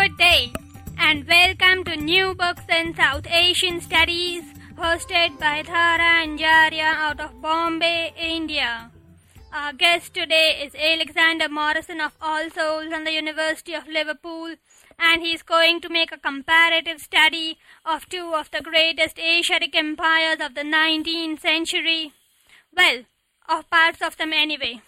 Good day, and welcome to New Books in South Asian Studies, hosted by Thara Anjaria out of Bombay, India. Our guest today is Alexander Morrison of All Souls and the University of Liverpool, and he's going to make a comparative study of two of the greatest Asiatic empires of the 19th century. Well, of parts of them anyway.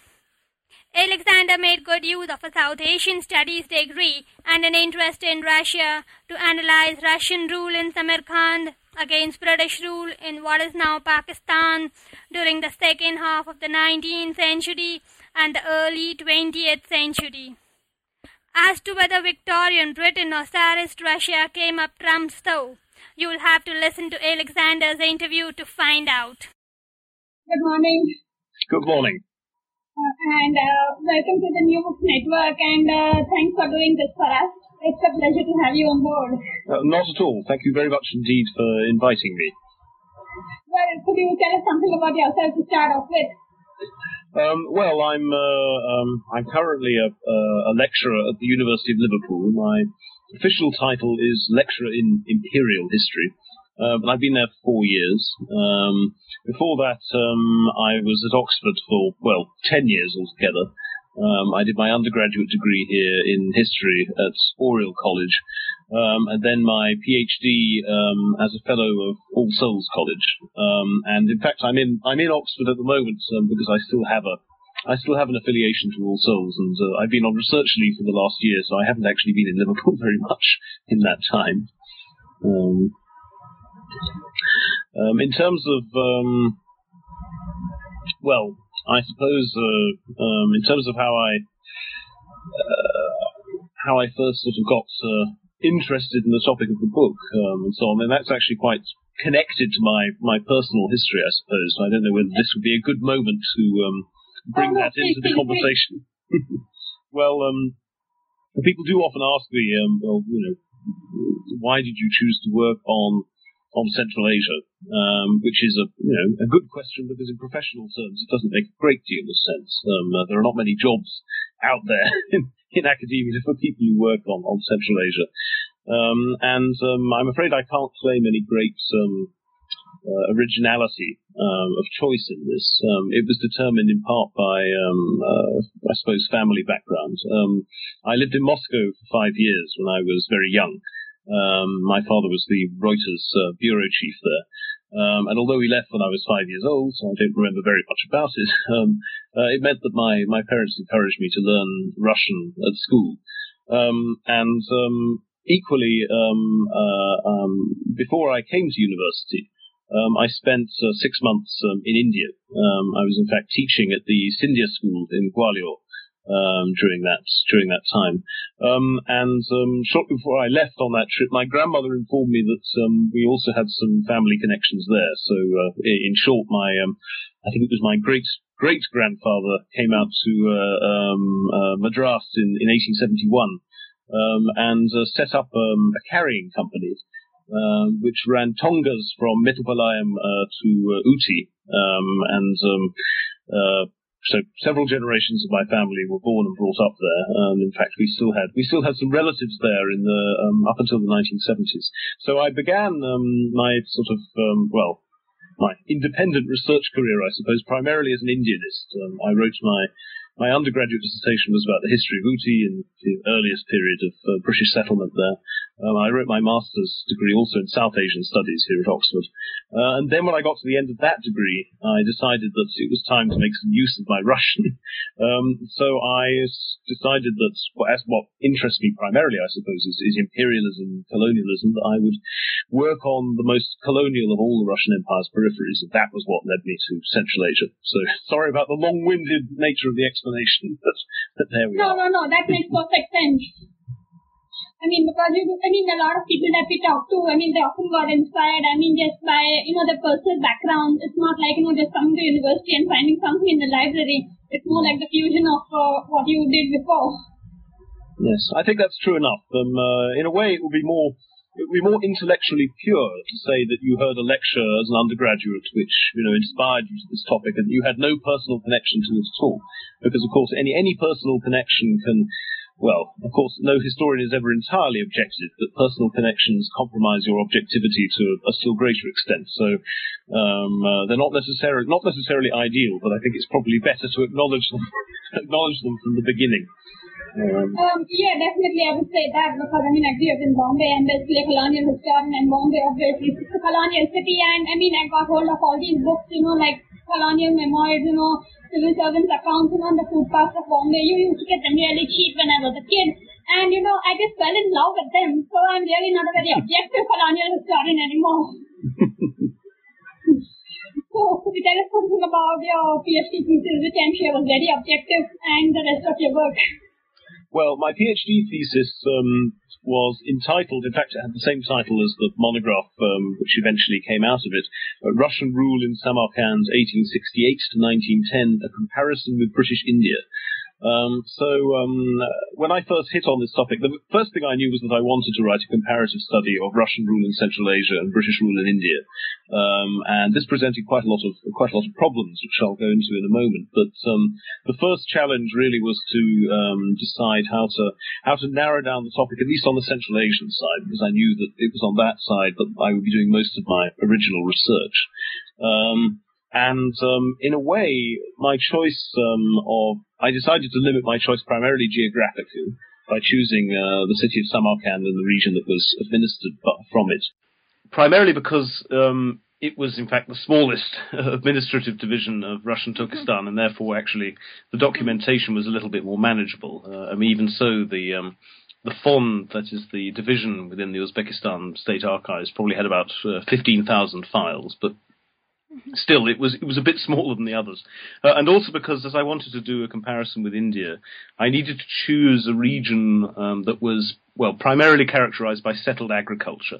Alexander made good use of a South Asian Studies degree and an interest in Russia to analyze Russian rule in Samarkand against British rule in what is now Pakistan during the second half of the 19th century and the early 20th century. As to whether Victorian Britain or Tsarist Russia came up trumps, though, you will have to listen to Alexander's interview to find out. Good morning. Good morning. Uh, and uh, welcome to the New Books Network and uh, thanks for doing this for us. It's a pleasure to have you on board. Uh, not at all. Thank you very much indeed for inviting me. Well, could you tell us something about yourself to start off with? Um, well, I'm uh, um, I'm currently a, a, lecturer at the University of Liverpool. My official title is lecturer in imperial history, uh, but I've been there for four years. Um, before that, um, I was at Oxford for well ten years altogether. Um, I did my undergraduate degree here in history at Oriel College, um, and then my PhD um, as a fellow of All Souls College. Um, and in fact, I'm in I'm in Oxford at the moment um, because I still have a I still have an affiliation to All Souls, and uh, I've been on research leave for the last year, so I haven't actually been in Liverpool very much in that time. Um, in terms of well, I suppose uh, um, in terms of how I uh, how I first sort of got uh, interested in the topic of the book um, and so on, and that's actually quite connected to my my personal history, I suppose. I don't know whether this would be a good moment to um, bring that into the conversation. well, um, people do often ask me, um, well, you know, why did you choose to work on on Central Asia, um, which is a you know a good question because in professional terms it doesn't make a great deal of sense. Um, uh, there are not many jobs out there in, in academia for people who work on, on Central Asia, um, and um, I'm afraid I can't claim any great um, uh, originality um, of choice in this. it was determined in part by uh, I suppose family background. I lived in Moscow for five years when I was very young. Um, my father was the Reuters uh, bureau chief there. Um, and although he left when I was five years old, so I don't remember very much about it, um, uh, it meant that my, my parents encouraged me to learn Russian at school. Um, and um, equally, um, uh, um, before I came to university, I spent uh, six months in India. I was in fact teaching at the Scindia School in Gwalior um, during that during that time. Um, and um, shortly before I left on that trip, my grandmother informed me that um, we also had some family connections there. So, uh, in short, my um, I think it was my great great grandfather came out to uh, um, uh, Madras in, in 1871 and uh, set up a carrying company. which ran tongas from Mettupalayam uh, to uh, Ooty, and so several generations of my family were born and brought up there. Um, in fact, we still had we still had some relatives there in the um, up until the 1970s. So I began um, my sort of um, well my independent research career, I suppose, primarily as an Indianist. Um, I wrote my my undergraduate dissertation was about the history of Ooty and the earliest period of uh, British settlement there. Um, I wrote my master's degree also in South Asian Studies here at Oxford. Uh, and then when I got to the end of that degree, I decided that it was time to make some use of my Russian. um, so I decided that, as what interests me primarily, I suppose, is, is imperialism, colonialism, that I would work on the most colonial of all the Russian Empire's peripheries. And that was what led me to Central Asia. So sorry about the long-winded nature of the explanation but, but there we no, are. No, no, no, that makes perfect sense. I mean, because you, I mean, a lot of people that we talk to, I mean, they often got inspired. I mean, just by you know the personal background. It's not like you know just coming to university and finding something in the library. It's more like the fusion of uh, what you did before. Yes, I think that's true enough. Um, uh, in a way, it would be more it would be more intellectually pure to say that you heard a lecture as an undergraduate which you know inspired you to this topic and you had no personal connection to it at all. Because of course, any any personal connection can well, of course, no historian is ever entirely objective, but personal connections compromise your objectivity to a still greater extent. So um, uh, they're not necessarily not necessarily ideal, but I think it's probably better to acknowledge them acknowledge them from the beginning. Um, um, yeah, definitely, I would say that because I mean, I grew up in Bombay and basically a colonial historian, and Bombay obviously it's a colonial city, and I mean, I got hold of all these books, you know, like colonial memoirs, you know, civil servants accounts, you know, on the footpaths of Bombay. You used to get them really cheap when I was a kid. And, you know, I just fell in love with them. So I'm really not a very objective colonial historian anymore. so, could you tell us something about your PhD thesis, which I'm sure was very objective, and the rest of your work? Well, my PhD thesis um, was entitled, in fact, it had the same title as the monograph um, which eventually came out of it, uh, Russian Rule in Samarkand 1868 to 1910, A Comparison with British India. Um, so um, when I first hit on this topic, the first thing I knew was that I wanted to write a comparative study of Russian rule in Central Asia and British rule in India, um, and this presented quite a lot of quite a lot of problems, which I'll go into in a moment. But um, the first challenge really was to um, decide how to how to narrow down the topic, at least on the Central Asian side, because I knew that it was on that side that I would be doing most of my original research. Um, and um, in a way, my choice um, of I decided to limit my choice primarily geographically by choosing uh, the city of Samarkand and the region that was administered from it. Primarily because um, it was, in fact, the smallest administrative division of Russian Turkestan, and therefore, actually, the documentation was a little bit more manageable. Uh, I mean, even so, the um, the fond, that is the division within the Uzbekistan State Archives, probably had about uh, 15,000 files, but still, it was it was a bit smaller than the others, uh, and also because as I wanted to do a comparison with India, I needed to choose a region um, that was well primarily characterized by settled agriculture.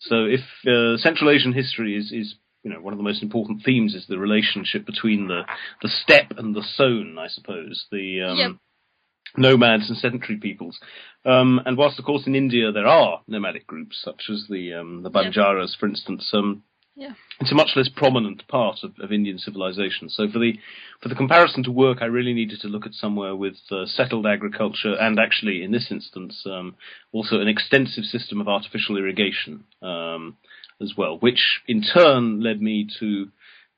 So if uh, Central Asian history is is you know one of the most important themes is the relationship between the the steppe and the sown, I suppose the um, yep. nomads and sedentary peoples. Um, and whilst of course in India there are nomadic groups such as the um, the Banjaras, for instance. Um, yeah. It's a much less prominent part of, of, Indian civilization. So for the for the comparison to work, I really needed to look at somewhere with uh, settled agriculture and actually, in this instance, um, also an extensive system of artificial irrigation um, as well, which in turn led me to.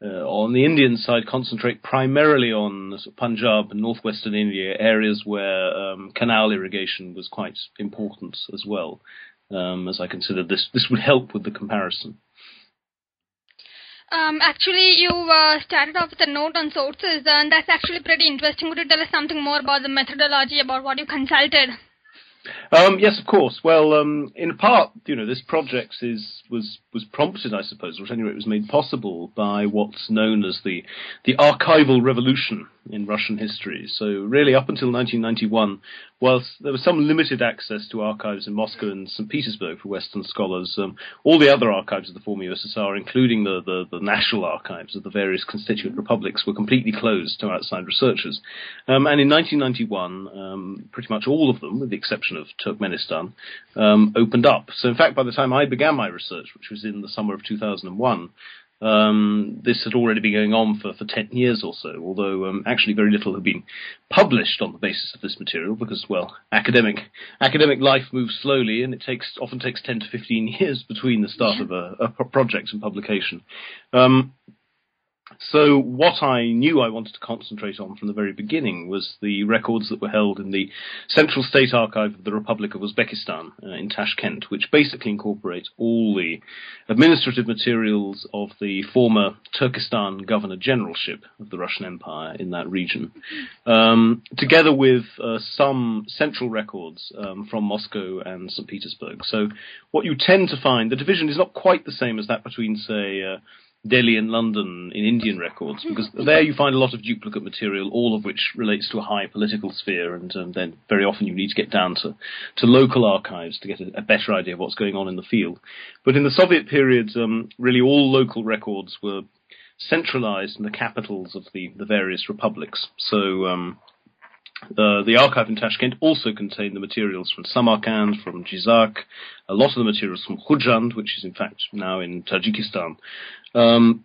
Uh, on the Indian side, concentrate primarily on Punjab and northwestern India, areas where um, canal irrigation was quite important as well, um, as I considered this this would help with the comparison. Um, actually, you uh, started off with a note on sources, and that's actually pretty interesting. Would you tell us something more about the methodology, about what you consulted? Um, yes, of course. Well, um, in part, you know, this project is was was prompted, I suppose, or at any rate, was made possible by what's known as the the archival revolution in Russian history. So, really, up until 1991, whilst there was some limited access to archives in Moscow and St. Petersburg for Western scholars, um, all the other archives of the former USSR, including the, the, the, national archives of the various constituent republics, were completely closed to outside researchers. Um, and in 1991, um, pretty much all of them, with the exception of Turkmenistan, um, opened up. So, in fact, by the time I began my research, which was in the summer of 2001, um, this had already been going on for, for 10 years or so, although um, actually very little had been published on the basis of this material because, well, academic academic life moves slowly and it takes often takes 10 to 15 years between the start of a, a project and publication. Um, so what I knew I wanted to concentrate on from the very beginning was the records that were held in the Central State Archive of the Republic of Uzbekistan uh, in Tashkent, which basically incorporates all the administrative materials of the former Turkestan Governor Generalship of the Russian Empire in that region, um, together with uh, some central records um, from Moscow and St. Petersburg. So what you tend to find, the division is not quite the same as that between, say, uh, Delhi and London in Indian records, because there you find a lot of duplicate material, all of which relates to a high political sphere, and um, then very often you need to get down to, to local archives to get a, a, better idea of what's going on in the field. But in the Soviet period, um, really all local records were centralized in the capitals of the, the various republics. So um, the archive in Tashkent also contained the materials from Samarkand, from Jizak, a lot of the materials from Khujand, which is in fact now in Tajikistan. Um,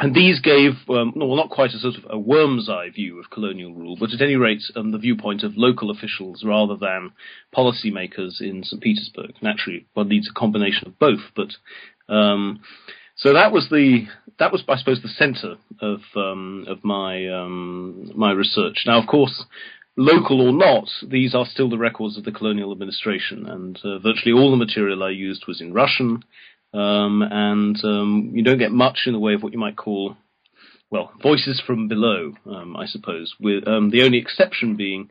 and these gave, um, well, not quite a sort of a worm's eye view of colonial rule, but at any rate, um, the viewpoint of local officials rather than policymakers in St. Petersburg. Naturally, one needs a combination of both, but um, so that was the that was, I suppose, the centre of um, of my um, my research. Now, of course, local or not, these are still the records of the colonial administration, and uh, virtually all the material I used was in Russian, um, and um, you don't get much in the way of what you might call, well, voices from below, um, I suppose. With um, the only exception being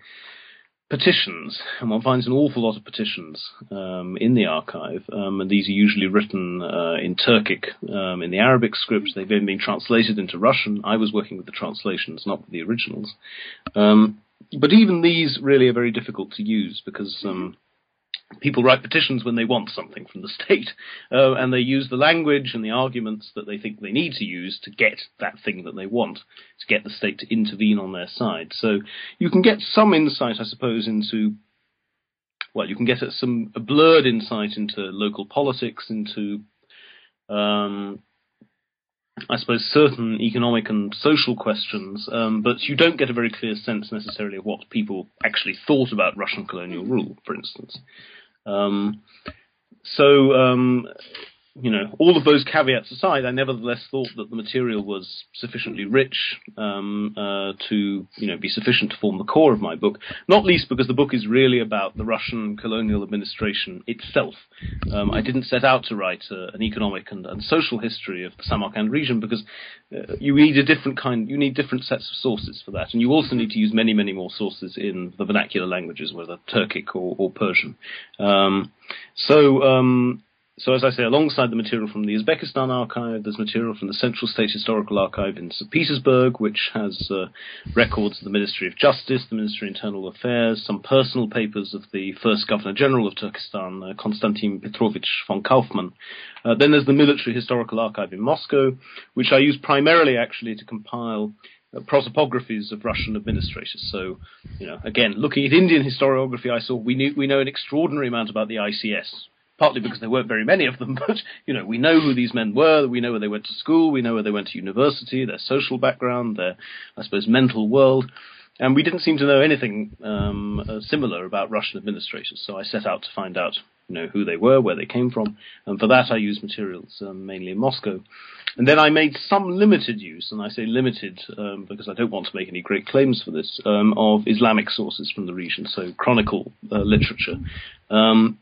petitions, and one finds an awful lot of petitions um, in the archive, um, and these are usually written uh, in Turkic, um, in the Arabic script. They've been being translated into Russian. I was working with the translations, not with the originals. Um, but even these really are very difficult to use because um, people write petitions when they want something from the state, uh, and they use the language and the arguments that they think they need to use to get that thing that they want, to get the state to intervene on their side. So you can get some insight, I suppose, into well, you can get some a blurred insight into local politics, into um, I suppose certain economic and social questions, um, but you don't get a very clear sense necessarily of what people actually thought about Russian colonial rule, for instance. Um, so um, you know, all of those caveats aside, I nevertheless thought that the material was sufficiently rich um, uh, to, you know, be sufficient to form the core of my book. Not least because the book is really about the Russian colonial administration itself. Um, I didn't set out to write uh, an economic and, and, social history of the Samarkand region because uh, you need a different kind, you need different sets of sources for that, and you also need to use many, many more sources in the vernacular languages, whether Turkic or, or Persian. Um, so um, so as I say, alongside the material from the Uzbekistan archive, there's material from the Central State Historical Archive in St. Petersburg, which has uh, records of the Ministry of Justice, the Ministry of Internal Affairs, some personal papers of the first Governor General of Turkestan, uh, Konstantin Petrovich von Kaufmann. Uh, then there's the Military Historical Archive in Moscow, which I use primarily actually to compile uh, prosopographies of Russian administrators. So, you know, again, looking at Indian historiography, I saw we, knew, we know an extraordinary amount about the ICS, partly because there weren't very many of them, but you know, we know who these men were, we know where they went to school, we know where they went to university, their social background, their, I suppose, mental world. And we didn't seem to know anything um, uh, similar about Russian administrators, so I set out to find out, you know, who they were, where they came from, and for that I used materials um, mainly in Moscow. And then I made some limited use, and I say limited um, because I don't want to make any great claims for this, um, of Islamic sources from the region, so chronicle uh, literature. Um,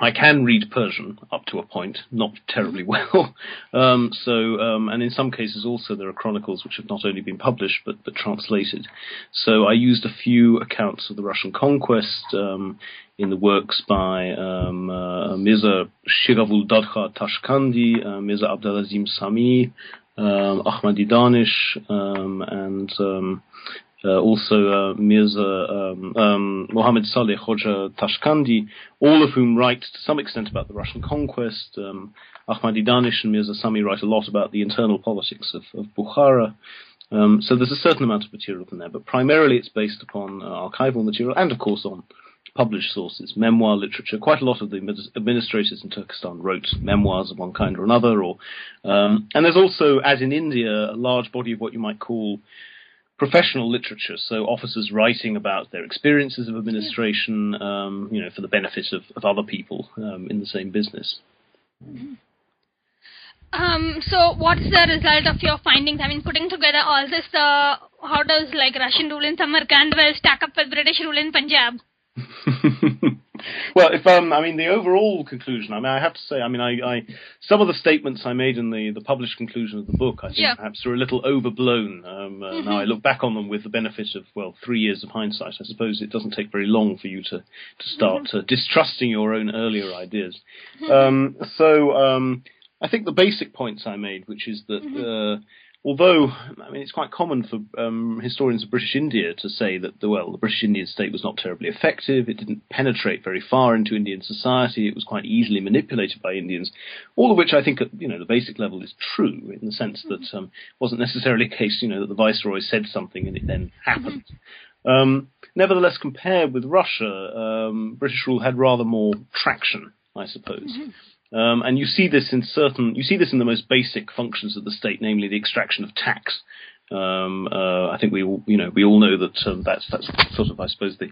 I can read Persian up to a point, not terribly well. Um, so, um, and in some cases also there are chronicles which have not only been published but, but translated. So I used a few accounts of the Russian conquest um, in the works by um, uh, Mirza Shiravul Dadha Tashkandi, uh, Mirza Abdalazim Sami, um, Ahmadi Danish, um, and um, uh, also uh, Mirza um, um, Mohammed Saleh Hoja Tashkandi, all of whom write to some extent about the Russian conquest. Um, Ahmadi Danish and Mirza Sami write a lot about the internal politics of, of Bukhara. Um, so there's a certain amount of material from there, but primarily it's based upon uh, archival material and, of course, on published sources, memoir literature. Quite a lot of the administrators in Turkestan wrote memoirs of one kind or another, or um, and there's also, as in India, a large body of what you might call professional literature, so officers writing about their experiences of administration, um, you know, for the benefit of, of other people um, in the same business. Um, so what's the result of your findings? I mean, putting together all this, uh, how does like Russian rule in Samarkand well stack up with British rule in Punjab? well, if um, I mean the overall conclusion, I mean, I have to say, I mean, I, I some of the statements I made in the, the published conclusion of the book, I think yeah. perhaps are a little overblown. Um, uh, mm-hmm. Now I look back on them with the benefit of well, three years of hindsight. I suppose it doesn't take very long for you to to start mm-hmm. uh, distrusting your own earlier ideas. Mm-hmm. Um, so. Um, I think the basic points I made, which is that Mm-hmm. uh, although I mean it's quite common for um, historians of British India to say that the well the British Indian state was not terribly effective, it didn't penetrate very far into Indian society, it was quite easily manipulated by Indians, all of which I think at you know the basic level is true in the sense that um, it wasn't necessarily a case you know that the viceroy said something and it then happened. Um, nevertheless, compared with Russia, um, British rule had rather more traction, I suppose. Um, and you see this in certain, you see this in the most basic functions of the state, namely the extraction of tax. Um, uh, I think we all, you know, we all know that um, that's that's sort of, I suppose, the,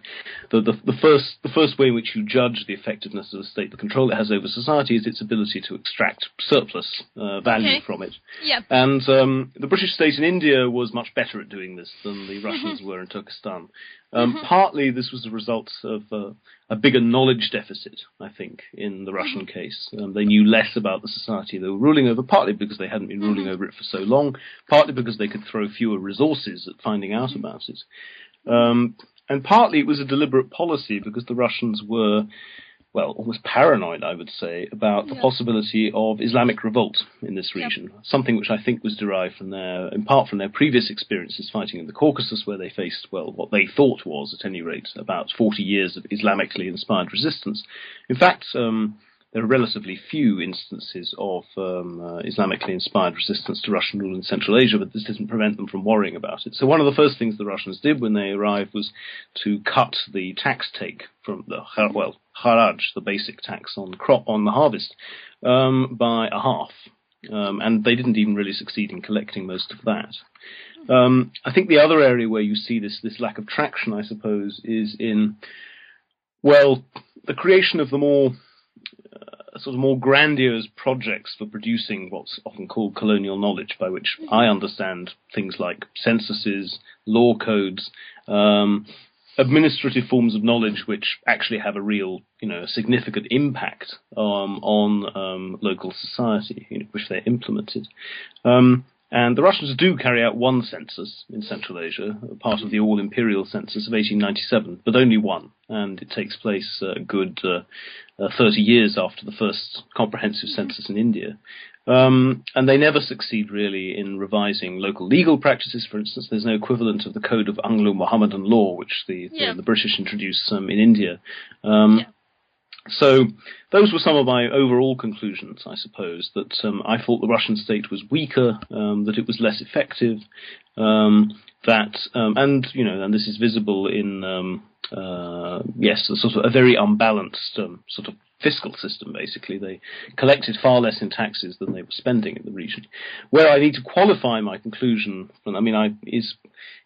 the the the first the first way in which you judge the effectiveness of the state, the control it has over society, is its ability to extract surplus uh, value Okay. from it. Yep. And um, the British state in India was much better at doing this than the Russians were in Turkestan. Um, Partly this was a result of uh, a bigger knowledge deficit, I think, in the Russian case. Um, they knew less about the society they were ruling over, partly because they hadn't been ruling over it for so long, partly because they could throw fewer resources at finding out about it. Um, and partly it was a deliberate policy because the Russians were well, almost paranoid, I would say, about the Yeah. possibility of Islamic revolt in this region. Something which I think was derived from their, in part from their previous experiences fighting in the Caucasus, where they faced, well, what they thought was, at any rate, about 40 years of Islamically inspired resistance. In fact, um, there are relatively few instances of um, uh, Islamically inspired resistance to Russian rule in Central Asia, but this didn't prevent them from worrying about it. So one of the first things the Russians did when they arrived was to cut the tax take from the well haraj, the basic tax on crop on the harvest, um, by a half, um, and they didn't even really succeed in collecting most of that. Um, I think the other area where you see this this lack of traction, I suppose, is in well the creation of the more sort of more grandiose projects for producing what's often called colonial knowledge, by which I understand things like censuses, law codes, um, administrative forms of knowledge which actually have a real, you know, significant impact um, on um, local society, you know, which they're implemented. Um, and the Russians do carry out one census in Central Asia, part of the all imperial census of 1897, but only one, and it takes place a good uh, uh, 30 years after the first comprehensive census in India. Um, and they never succeed really in revising local legal practices. For instance, there's no equivalent of the Code of Anglo-Mohammedan law, which the, Yeah. the, the British introduced um, in India. Um, Yeah. So those were some of my overall conclusions, I suppose, that um, I thought the Russian state was weaker, um, that it was less effective, um, that, um, and, you know, and this is visible in, um, uh, yes, a sort of a very unbalanced um, sort of fiscal system, basically. They collected far less in taxes than they were spending in the region. Where I need to qualify my conclusion, I mean, I, is,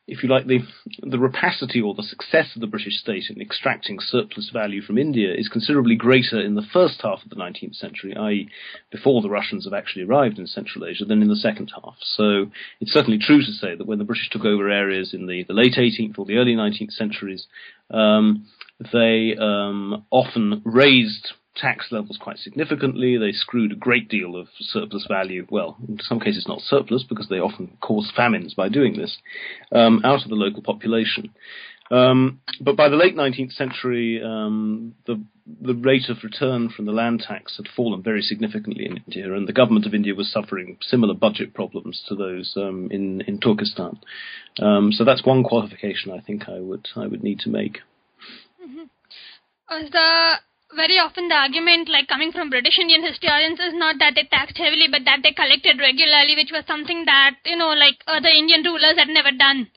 if you like, the, the rapacity or the success of the British state in extracting surplus value from India is considerably greater in the first half of the 19th century, i.e., before the Russians have actually arrived in Central Asia, than in the second half. So it's certainly true to say that when the British took over areas in the, the late 18th or the early 19th centuries, um, they um, often raised tax levels quite significantly. They screwed a great deal of surplus value, well, in some cases not surplus because they often cause famines by doing this, um, out of the local population. Um, but by the late 19th century, um, the the rate of return from the land tax had fallen very significantly in India, and the government of India was suffering similar budget problems to those um, in in Turkestan. Um, so that's one qualification I think I would I would need to make. Uh, the very often the argument like coming from British Indian historians is not that they taxed heavily but that they collected regularly which was something that you know like other Indian rulers had never done.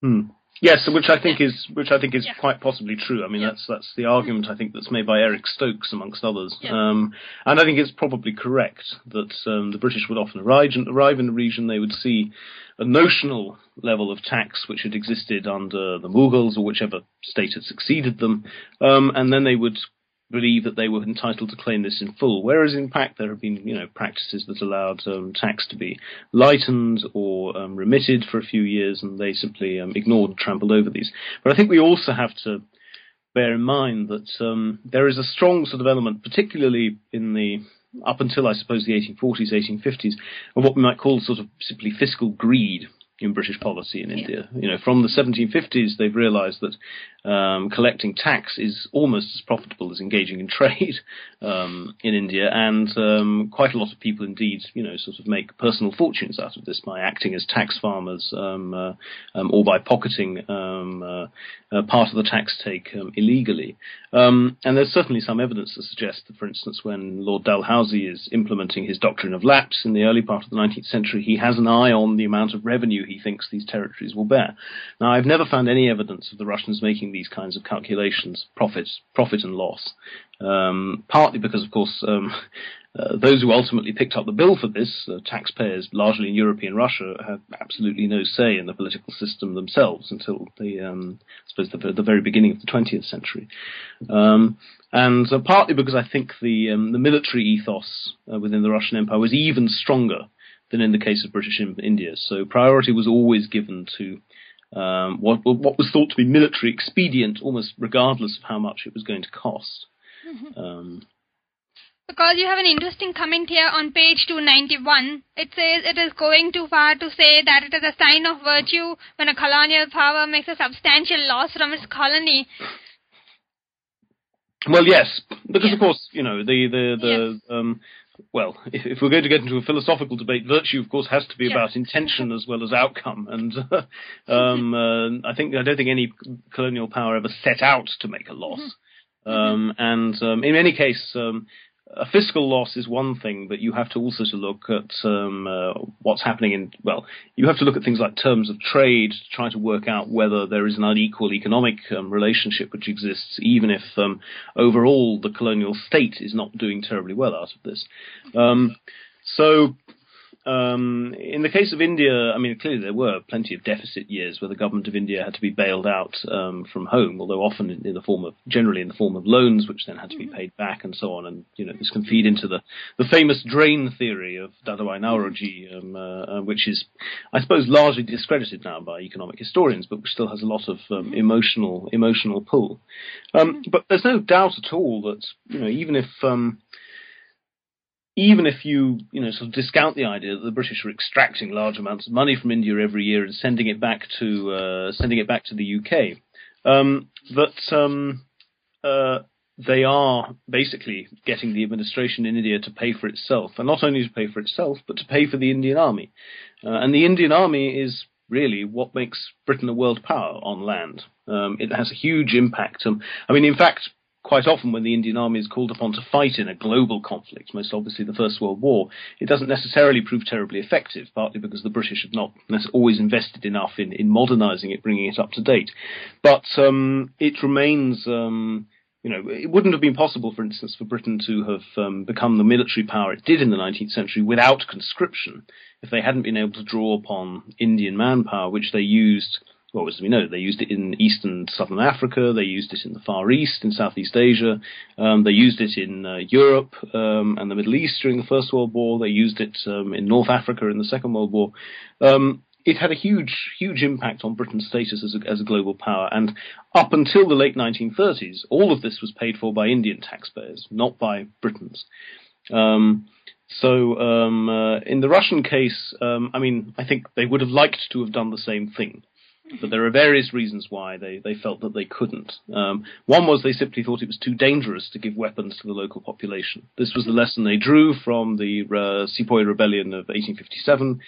Hmm. Yes, which I think is which I think is Yeah. quite possibly true. I mean, Yeah. that's that's the argument I think that's made by Eric Stokes amongst others, Yeah. um, and I think it's probably correct that um, the British would often arrive in, arrive in the region. They would see a notional level of tax which had existed under the Mughals or whichever state had succeeded them, um, and then they would believe that they were entitled to claim this in full. Whereas in fact there have been, you know, practices that allowed um, tax to be lightened or um, remitted for a few years, and they simply um, ignored and trampled over these. But I think we also have to bear in mind that um, there is a strong sort of element, particularly in the up until I suppose the 1840s, 1850s, of what we might call sort of simply fiscal greed in British policy in yeah. India. You know, from the 1750s, they've realised that um, collecting tax is almost as profitable as engaging in trade um, in India, and um, quite a lot of people indeed, you know, sort of make personal fortunes out of this by acting as tax farmers um, uh, um, or by pocketing um, uh, uh, part of the tax take illegally. and there's certainly some evidence to suggest that, for instance, when Lord Dalhousie is implementing his doctrine of lapse in the early part of the 19th century, he has an eye on the amount of revenue he thinks these territories will bear. Now, I've never found any evidence of the Russians making these kinds of calculations, profit, profit and loss. Um, partly because, of course, um, uh, those who ultimately picked up the bill for this, uh, taxpayers largely in European Russia, had absolutely no say in the political system themselves until the, um, I suppose, the, the, very beginning of the 20th century. Um, and uh, partly because I think the um, the military ethos uh, within the Russian Empire was even stronger than in the case of British India. So priority was always given to um, what, what was thought to be military expedient, almost regardless of how much it was going to cost. Mm-hmm. Um, because you have an interesting comment here on page 291. It says it is going too far to say that it is a sign of virtue when a colonial power makes a substantial loss from its colony. Well, yes, because yes. of course, you know the the the yes. um, well, if, if, we're going to get into a philosophical debate, virtue, of course, has to be yeah. about intention as well as outcome. And uh, um, uh, I think I don't think any colonial power ever set out to make a loss. Mm-hmm. Um, and um, in any case, um, a fiscal loss is one thing, but you have to also to look at um, uh, what's happening in. Well, you have to look at things like terms of trade to try to work out whether there is an unequal economic um, relationship which exists, even if um, overall the colonial state is not doing terribly well out of this. Um, so um, in the case of India, I mean, clearly there were plenty of deficit years where the government of India had to be bailed out um, from home, although often in, in, the form of, generally in the form of loans, which then had to be mm-hmm. paid back and so on. And you know, this can feed into the, the famous drain theory of Dadabhai Naoroji, um, uh, uh, which is, I suppose, largely discredited now by economic historians, but which still has a lot of um, mm-hmm. emotional emotional pull. Um, mm-hmm. but there's no doubt at all that you know, even if um, even if you, you know, sort of discount the idea that the British are extracting large amounts of money from India every year and sending it back to uh, sending it back to the UK, um, that um, uh, they are basically getting the administration in India to pay for itself, and not only to pay for itself, but to pay for the Indian army. Uh, and the Indian army is really what makes Britain a world power on land. Um, it has a huge impact. Um, I mean, in fact, quite often when the Indian Army is called upon to fight in a global conflict, most obviously the First World War, it doesn't necessarily prove terribly effective, partly because the British have not always invested enough in, in modernizing it, bringing it up to date. But um, it remains. Um, you know, it wouldn't have been possible, for instance, for Britain to have um, become the military power it did in the 19th century without conscription if they hadn't been able to draw upon Indian manpower, which they used well, as we know, they used it in eastern southern Africa, they used it in the Far East, in Southeast Asia, um, they used it in uh, Europe um, and the Middle East during the First World War, they used it um, in North Africa in the Second World War. Um, it had a huge, huge impact on Britain's status as a, as a global power, and up until the late 1930s, all of this was paid for by Indian taxpayers, not by Britons. Um, so, um, uh, in the Russian case, um, I mean, I think they would have liked to have done the same thing. But there are various reasons why they, they felt that they couldn't. Um, one was they simply thought it was too dangerous to give weapons to the local population. This was the lesson they drew from the uh, Sepoy Rebellion of 1857.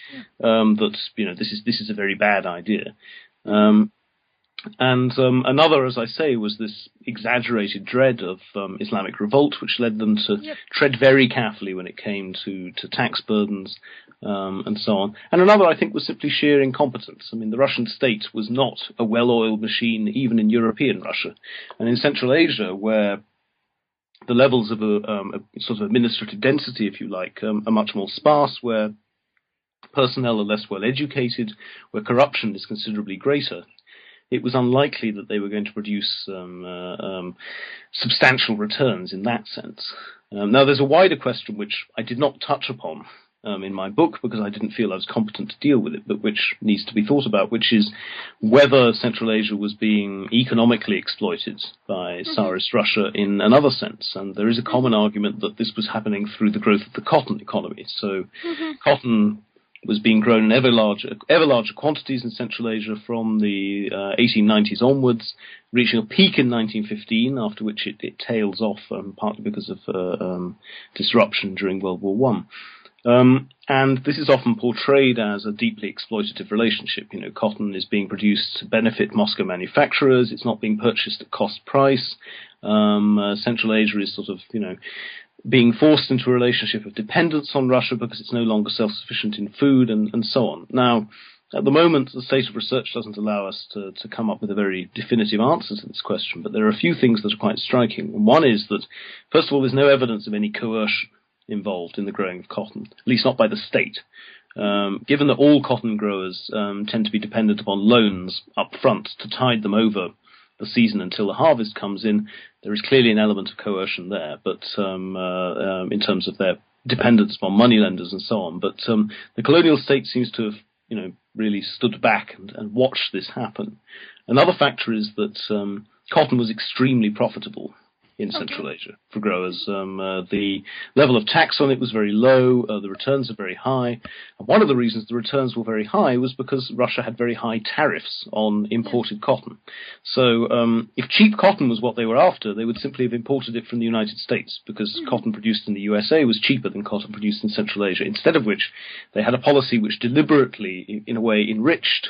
Um, that you know this is this is a very bad idea. Um, and um, another, as I say, was this exaggerated dread of um, Islamic revolt, which led them to yep. tread very carefully when it came to, to tax burdens um, and so on. And another, I think, was simply sheer incompetence. I mean, the Russian state was not a well-oiled machine, even in European Russia. And in Central Asia, where the levels of a, um, a sort of administrative density, if you like, um, are much more sparse, where personnel are less well educated, where corruption is considerably greater, it was unlikely that they were going to produce um, uh, um, substantial returns in that sense. Um, now, there's a wider question which I did not touch upon um, in my book because I didn't feel I was competent to deal with it, but which needs to be thought about, which is whether Central Asia was being economically exploited by mm-hmm. Tsarist Russia in another sense. And there is a common argument that this was happening through the growth of the cotton economy. So, mm-hmm. cotton was being grown in ever larger, ever larger quantities in Central Asia from the uh, 1890s onwards, reaching a peak in 1915, after which it, it tails off, um, partly because of uh, um, disruption during World War One. Um, and this is often portrayed as a deeply exploitative relationship. You know, cotton is being produced to benefit Moscow manufacturers. It's not being purchased at cost price. Um, uh, Central Asia is sort of, you know, being forced into a relationship of dependence on Russia because it's no longer self-sufficient in food and, and so on. Now, at the moment, the state of research doesn't allow us to, to come up with a very definitive answer to this question, but there are a few things that are quite striking. One is that, first of all, there's no evidence of any coercion involved in the growing of cotton, at least not by the state. Um, given that all cotton growers um, tend to be dependent upon loans up front to tide them over the season until the harvest comes in, there is clearly an element of coercion there. But um, uh, um, in terms of their dependence upon moneylenders and so on, but um, the colonial state seems to have, you know, really stood back and, and watched this happen. Another factor is that um, cotton was extremely profitable in okay. Central Asia for growers. Um, uh, the level of tax on it was very low. Uh, the returns are very high. And one of the reasons the returns were very high was because Russia had very high tariffs on imported yeah. cotton. So um, if cheap cotton was what they were after, they would simply have imported it from the United States because mm. cotton produced in the USA was cheaper than cotton produced in Central Asia. Instead of which, they had a policy which deliberately, in a way, enriched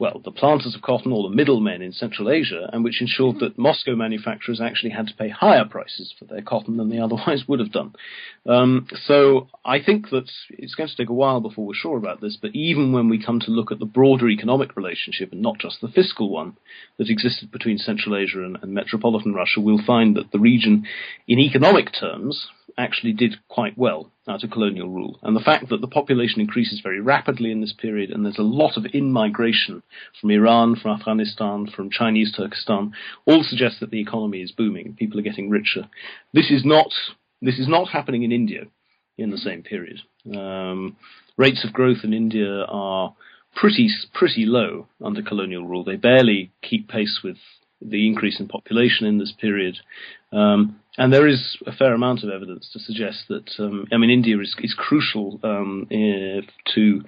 well, the planters of cotton or the middlemen in Central Asia, and which ensured that Moscow manufacturers actually had to pay higher prices for their cotton than they otherwise would have done. Um, so I think that it's going to take a while before we're sure about this, but even when we come to look at the broader economic relationship and not just the fiscal one that existed between Central Asia and, and metropolitan Russia, we'll find that the region, in economic terms, actually did quite well out of colonial rule. And the fact that the population increases very rapidly in this period, and there's a lot of in-migration from Iran, from Afghanistan, from Chinese Turkestan, all suggests that the economy is booming. People are getting richer. This is not this is not happening in India in the same period. Um, rates of growth in India are pretty pretty low under colonial rule. They barely keep pace with the increase in population in this period. Um, and there is a fair amount of evidence to suggest that, um, I mean, India is, is crucial um, to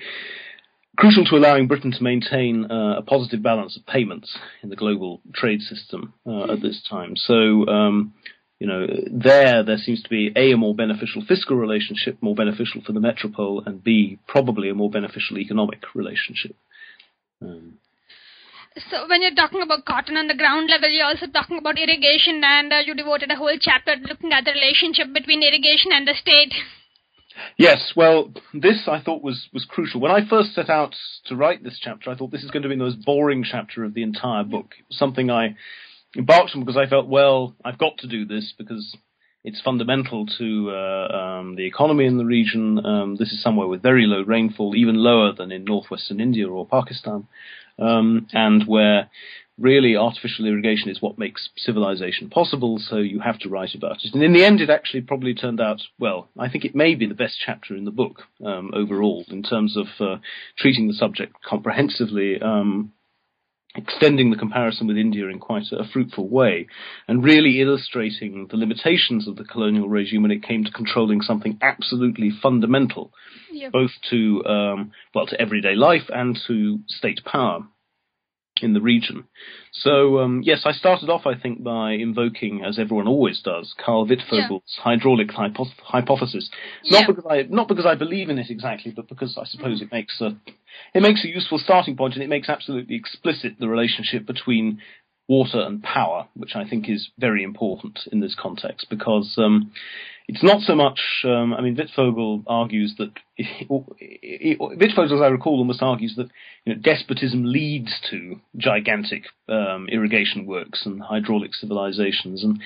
crucial to allowing Britain to maintain uh, a positive balance of payments in the global trade system uh, at this time. So, um, you know, there there seems to be a a more beneficial fiscal relationship, more beneficial for the metropole, and b probably a more beneficial economic relationship. Um, so when you're talking about cotton on the ground level, you're also talking about irrigation, and uh, you devoted a whole chapter looking at the relationship between irrigation and the state. Yes, well, this I thought was, was crucial. When I first set out to write this chapter, I thought this is going to be the most boring chapter of the entire book. Something I embarked on because I felt, well, I've got to do this because it's fundamental to uh, um, the economy in the region. Um, this is somewhere with very low rainfall, even lower than in northwestern India or Pakistan um, and where really artificial irrigation is what makes civilization possible, so you have to write about it. And in the end, it actually probably turned out, well, I think it may be the best chapter in the book um, overall in terms of uh, treating the subject comprehensively. Extending the comparison with India in quite a, fruitful way, and really illustrating the limitations of the colonial regime when it came to controlling something absolutely fundamental, both to um, well to everyday life and to state power in the region. So um, yes, I started off, I think, by invoking, as everyone always does, Carl Wittfogel's yeah. hydraulic hypo- hypothesis. Yeah. Not because I not because I believe in it exactly, but because I suppose mm. it makes a it makes a useful starting point, and it makes absolutely explicit the relationship between water and power, which I think is very important in this context because um, it's not so much. Um, I mean, Wittfogel argues that Wittfogel, as I recall, almost argues that you know, despotism leads to gigantic um, irrigation works and hydraulic civilizations, and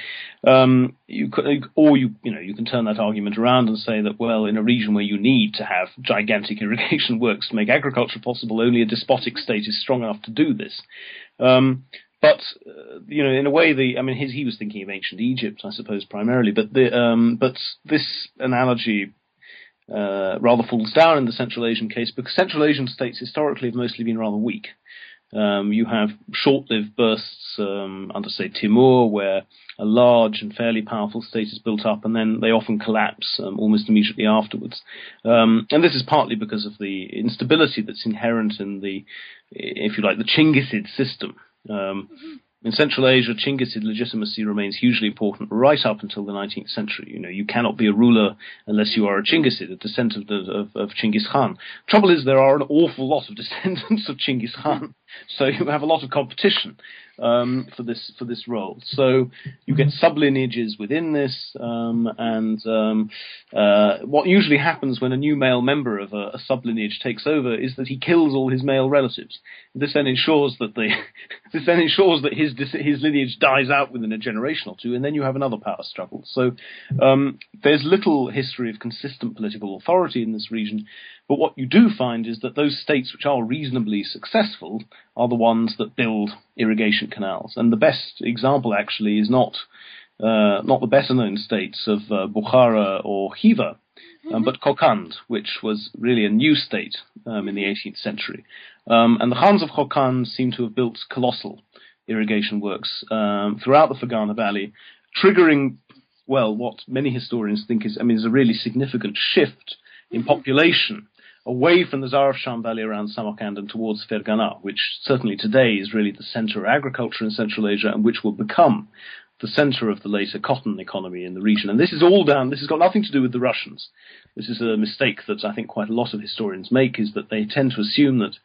um, you could, or you you know you can turn that argument around and say that well, in a region where you need to have gigantic irrigation works to make agriculture possible, only a despotic state is strong enough to do this. Um, but uh, you know, in a way, the I mean, his, he was thinking of ancient Egypt, I suppose, primarily. But the um, but this analogy uh, rather falls down in the Central Asian case because Central Asian states historically have mostly been rather weak. Um, you have short-lived bursts um, under, say, Timur, where a large and fairly powerful state is built up, and then they often collapse um, almost immediately afterwards. Um, and this is partly because of the instability that's inherent in the, if you like, the Chinggisid system. Um, mm-hmm. In Central Asia, Chinggisid legitimacy remains hugely important right up until the 19th century. You know, you cannot be a ruler unless you are a Chinggisid, a descendant of, of, of Chinggis Khan. Trouble is, there are an awful lot of descendants of Chinggis Khan, so you have a lot of competition um, for this for this role. So you get sublineages within this, um, and um, uh, what usually happens when a new male member of a, a sublineage takes over is that he kills all his male relatives. This then ensures that the this then ensures that his his lineage dies out within a generation or two, and then you have another power struggle. So um, there's little history of consistent political authority in this region. But what you do find is that those states which are reasonably successful are the ones that build irrigation canals. And the best example actually is not uh, not the better known states of uh, Bukhara or Khiva, um, but Kokand, which was really a new state um, in the 18th century. Um, and the Khans of Kokand seem to have built colossal irrigation works um, throughout the Fergana Valley, triggering, well, what many historians think is, I mean, is a really significant shift in population away from the Zarafshan Valley around Samarkand and towards Fergana, which certainly today is really the center of agriculture in Central Asia and which will become the center of the later cotton economy in the region. And this is all down, this has got nothing to do with the Russians. This is a mistake that I think quite a lot of historians make, is that they tend to assume that,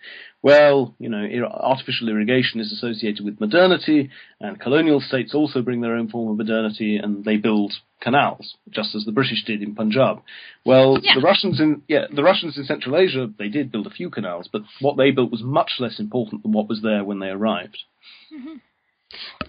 well, you know, artificial irrigation is associated with modernity, and colonial states also bring their own form of modernity, and they build canals, just as the British did in Punjab. Well, yeah. the Russians in, yeah, the Russians in Central Asia, they did build a few canals, but what they built was much less important than what was there when they arrived. Mm-hmm.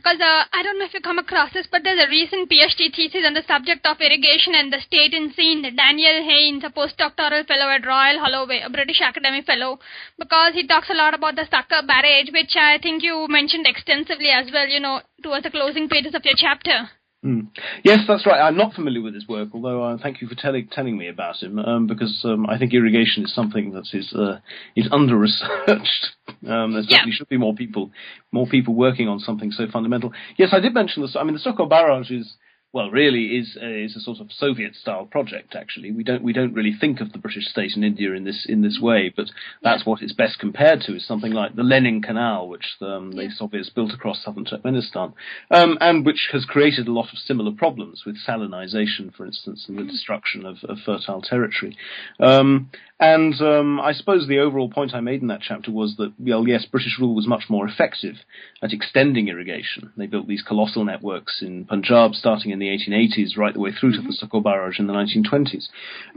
Because uh, I don't know if you come across this, but there's a recent PhD thesis on the subject of irrigation and the state in Sind. Daniel Haines, a postdoctoral fellow at Royal Holloway, a British academic fellow, because he talks a lot about the Sukkur barrage, which I think you mentioned extensively as well, you know, towards the closing pages of your chapter. Mm. Yes, that's right. I'm not familiar with his work, although uh, thank you for telling telling me about him, um, because um, I think irrigation is something that is uh, is under researched. um, there certainly yeah. should be more people more people working on something so fundamental. Yes, I did mention this. I mean, the Sokolov barrage is well, really is a, is a sort of Soviet-style project. Actually, we don't we don't really think of the British state in India in this in this way, but that's what it's best compared to is something like the Lenin Canal, which um, the Soviets built across southern Turkmenistan, um, and which has created a lot of similar problems with salinization, for instance, and the destruction of, of fertile territory. Um, and um, I suppose the overall point I made in that chapter was that, well, yes, British rule was much more effective at extending irrigation. They built these colossal networks in Punjab starting in the 1880s right the way through mm-hmm. to the Sukkur barrage in the 1920s.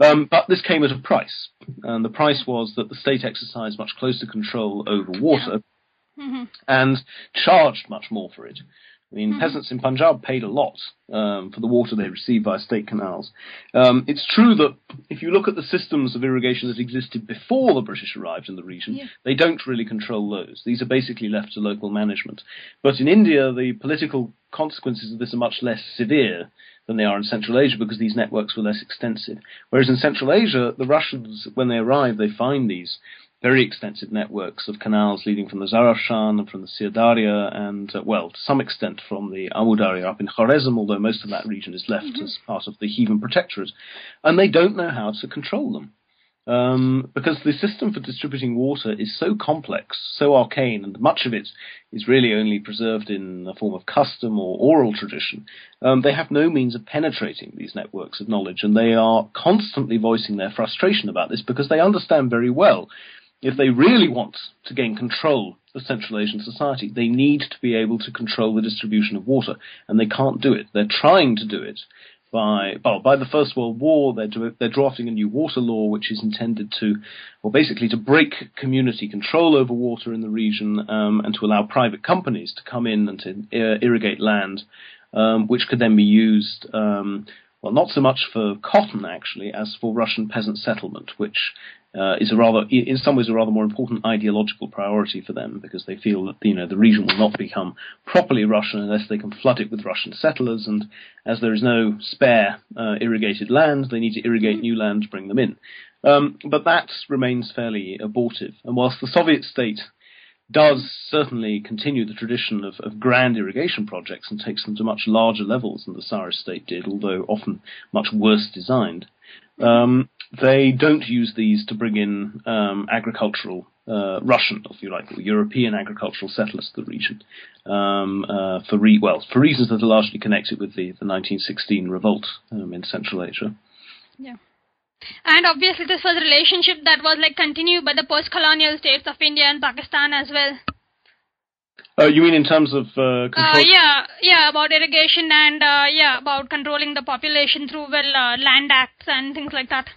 Um, but this came at a price. And the price was that the state exercised much closer control over water mm-hmm. and charged much more for it. I mean, mm-hmm. peasants in Punjab paid a lot um, for the water they received via state canals. Um, it's true that if you look at the systems of irrigation that existed before the British arrived in the region, yeah. they don't really control those. These are basically left to local management. But in India, the political consequences of this are much less severe than they are in Central Asia because these networks were less extensive. Whereas in Central Asia, the Russians, when they arrive, they find these very extensive networks of canals leading from the Zarafshan and from the Syr and, uh, well, to some extent from the Amudarya up in Khwarezm, although most of that region is left mm-hmm. as part of the Khivan Protectorate. And they don't know how to control them. Um, because the system for distributing water is so complex, so arcane, and much of it is really only preserved in the form of custom or oral tradition. Um, they have no means of penetrating these networks of knowledge, and they are constantly voicing their frustration about this because they understand very well if they really want to gain control of Central Asian society, they need to be able to control the distribution of water, and they can't do it. They're trying to do it by well, by the First World War. They're do, they're drafting a new water law, which is intended to, well, basically to break community control over water in the region um, and to allow private companies to come in and to ir- irrigate land, um, which could then be used. Um, well, not so much for cotton actually as for Russian peasant settlement, which uh, is a rather, in some ways, a rather more important ideological priority for them because they feel that you know the region will not become properly Russian unless they can flood it with Russian settlers, and as there is no spare uh, irrigated land, they need to irrigate new land to bring them in. Um, but that remains fairly abortive, and whilst the Soviet state does certainly continue the tradition of, of, grand irrigation projects and takes them to much larger levels than the Saur state did, although often much worse designed. Um, they don't use these to bring in um, agricultural uh, Russian, if you like, or European agricultural settlers to the region, um, uh, for re- well for reasons that are largely connected with the, the 1916 revolt um, in Central Asia. Yeah. And obviously, this was a relationship that was like continued by the post-colonial states of India and Pakistan as well. Uh, you mean in terms of uh, control? Uh, yeah, yeah, about irrigation and uh, yeah, about controlling the population through well uh, land acts and things like that.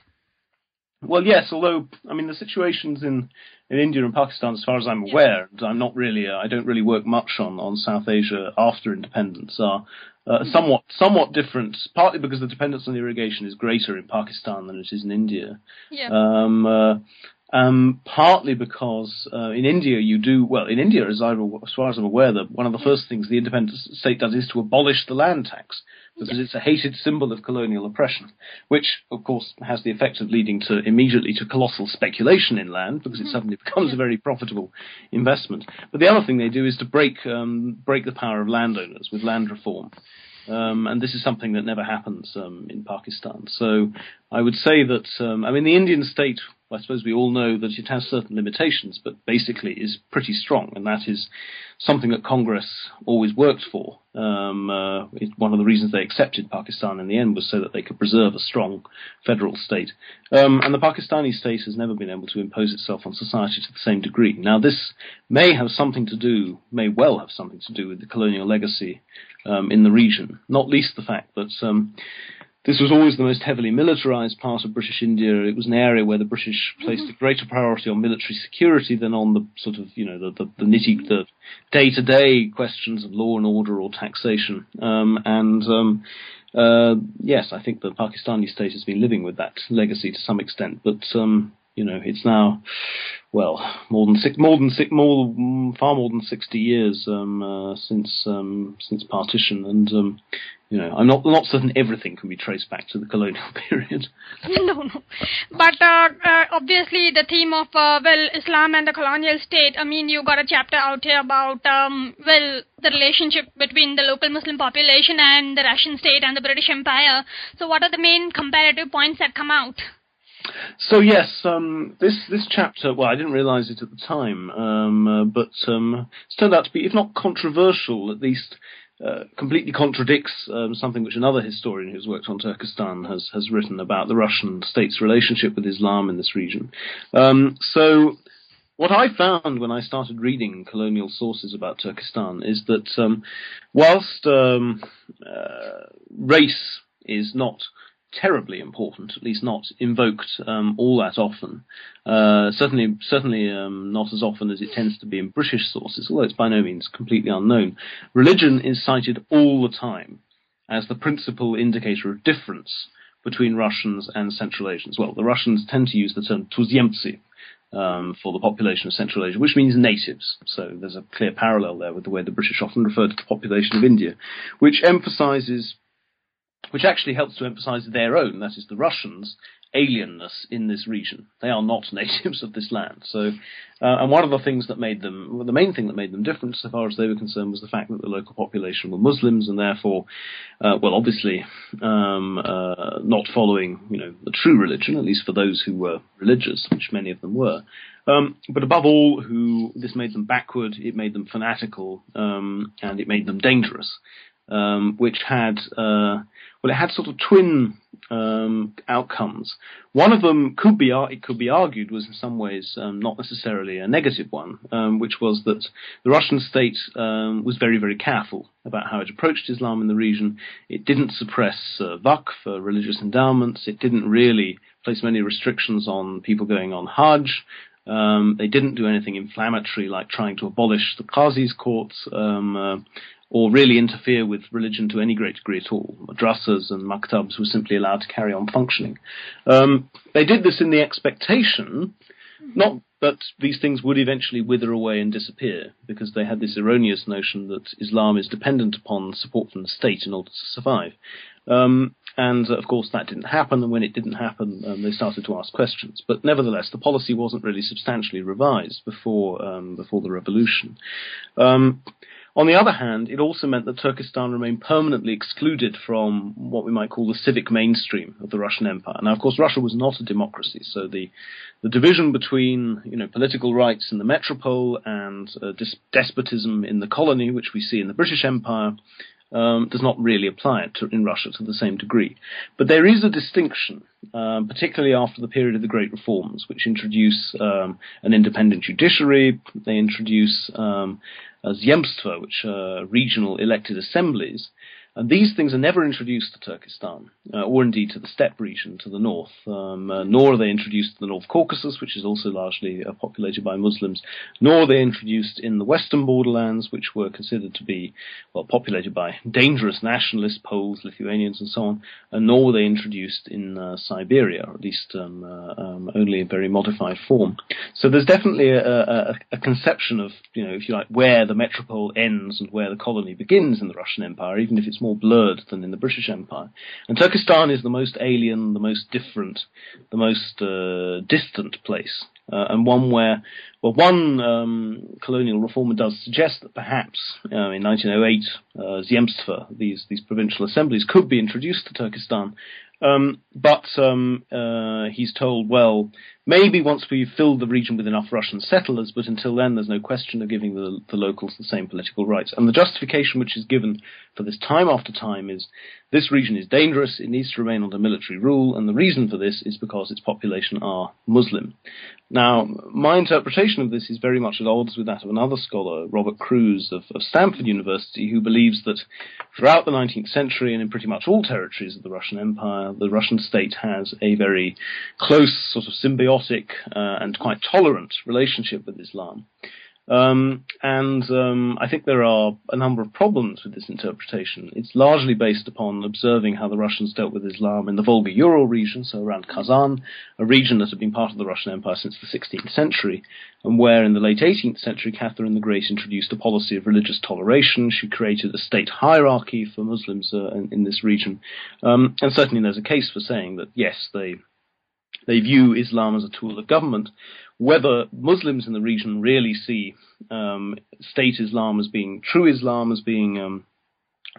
Well, yes. Although I mean the situations in in India and Pakistan, as far as I'm aware, yeah. I'm not really, uh, I don't really work much on, on South Asia after independence, are uh, somewhat somewhat different. Partly because the dependence on irrigation is greater in Pakistan than it is in India. Yeah. Um, uh, um, partly because uh, in India you do well. In India, as, I, as far as I'm aware, that one of the first things the independent state does is to abolish the land tax because yes. it's a hated symbol of colonial oppression, which of course has the effect of leading to immediately to colossal speculation in land because it mm-hmm. suddenly becomes a very profitable investment. But the other thing they do is to break um, break the power of landowners with land reform. Um, and this is something that never happens um, in Pakistan. So I would say that, um, I mean, the Indian state, I suppose we all know that it has certain limitations, but basically is pretty strong, and that is something that Congress always worked for. Um, uh, it, one of the reasons they accepted Pakistan in the end was so that they could preserve a strong federal state. Um, and the Pakistani state has never been able to impose itself on society to the same degree. Now, this may have something to do, may well have something to do with the colonial legacy um, in the region, not least the fact that um, this was always the most heavily militarized part of British India. It was an area where the British placed a greater priority on military security than on the sort of, you know, the, the, the nitty, the day-to-day questions of law and order or taxation. Um, and um, uh, yes, I think the Pakistani state has been living with that legacy to some extent, but um, you know, it's now, well, more than six, more than six, more, far more than sixty years um, uh, since um, since partition, and um, you know, I'm not not certain everything can be traced back to the colonial period. no, no, but uh, uh, obviously the theme of uh, well Islam and the colonial state. I mean, you got a chapter out here about um, well the relationship between the local Muslim population and the Russian state and the British Empire. So, what are the main comparative points that come out? So yes, um, this this chapter. Well, I didn't realise it at the time, um, uh, but um, it's turned out to be, if not controversial, at least uh, completely contradicts um, something which another historian who's worked on Turkestan has has written about the Russian state's relationship with Islam in this region. Um, so. What I found when I started reading colonial sources about Turkestan is that um, whilst uh, race is not terribly important, at least not invoked um, all that often. Uh, certainly, certainly um, not as often as it tends to be in British sources, although it's by no means completely unknown. Religion is cited all the time as the principal indicator of difference between Russians and Central Asians. Well, the Russians tend to use the term tuzemtsi, um, for the population of Central Asia, which means natives. So there's a clear parallel there with the way the British often refer to the population of India, which emphasizes which actually helps to emphasize their own, that is the Russians, alienness in this region. They are not natives of this land. So, uh, and one of the things that made them, well, the main thing that made them different, so far as they were concerned, was the fact that the local population were Muslims and therefore, uh, well, obviously, um, uh, not following, you know, the true religion, at least for those who were religious, which many of them were. Um, but above all, who this made them backward, it made them fanatical, um, and it made them dangerous um, which had uh, well, it had sort of twin um, outcomes. One of them could be it could be argued was in some ways um, not necessarily a negative one, um, which was that the Russian state um, was very very careful about how it approached Islam in the region. It didn't suppress uh, for religious endowments. It didn't really place many restrictions on people going on Hajj. Um, they didn't do anything inflammatory like trying to abolish the Qazi's courts. Um, uh, or really interfere with religion to any great degree at all. Madrasas and maktabs were simply allowed to carry on functioning. Um, they did this in the expectation, not that these things would eventually wither away and disappear because they had this erroneous notion that Islam is dependent upon support from the state in order to survive. Um, and of course, that didn't happen. And when it didn't happen, um, they started to ask questions. But nevertheless, the policy wasn't really substantially revised before um, before the revolution. On the other hand, it also meant that Turkestan remained permanently excluded from what we might call the civic mainstream of the Russian Empire. Now, of course, Russia was not a democracy, so the the division between you know political rights in the metropole and uh, despotism in the colony, which we see in the British Empire, um, does not really apply to, in Russia to the same degree. But there is a distinction, um, particularly after the period of the Great Reforms, which introduce um, an independent judiciary. They introduce um, zemstva, which are regional elected assemblies, and these things are never introduced to Turkestan, uh, or indeed to the steppe region to the north, um, uh, nor are they introduced to the North Caucasus, which is also largely uh, populated by Muslims, nor are they introduced in the western borderlands, which were considered to be, well, populated by dangerous nationalists, Poles, Lithuanians, and so on, and nor were they introduced in uh, Siberia, or at least um, uh, um, only in very modified form. So there's definitely a, a, a conception of, you know, if you like, where the metropole ends and where the colony begins in the Russian Empire, even if it's more more blurred than in the British Empire. And Turkestan is the most alien, the most different, the most uh, distant place, uh, and one where, well, one um, colonial reformer does suggest that perhaps uh, in 1908, uh, Zemstva, these these provincial assemblies, could be introduced to Turkestan. Um, but um, uh, he's told, well, maybe once we've filled the region with enough Russian settlers, but until then, there's no question of giving the, the locals the same political rights. And the justification which is given for this time after time is this region is dangerous, it needs to remain under military rule, and the reason for this is because its population are Muslim. Now, my interpretation of this is very much at odds with that of another scholar, Robert Crews of, of Stanford University, who believes that throughout the 19th century and in pretty much all territories of the Russian Empire, the Russian state has a very close, sort of symbiotic uh, and quite tolerant relationship with Islam. Um, and um, I think there are a number of problems with this interpretation. It's largely based upon observing how the Russians dealt with Islam in the Volga-Ural region, so around Kazan, a region that had been part of the Russian Empire since the 16th century, and where in the late 18th century Catherine the Great introduced a policy of religious toleration. She created a state hierarchy for Muslims uh, in, in, this region, um, and certainly there's a case for saying that yes, they they view Islam as a tool of government, whether Muslims in the region really see um, state Islam as being true Islam, as being um,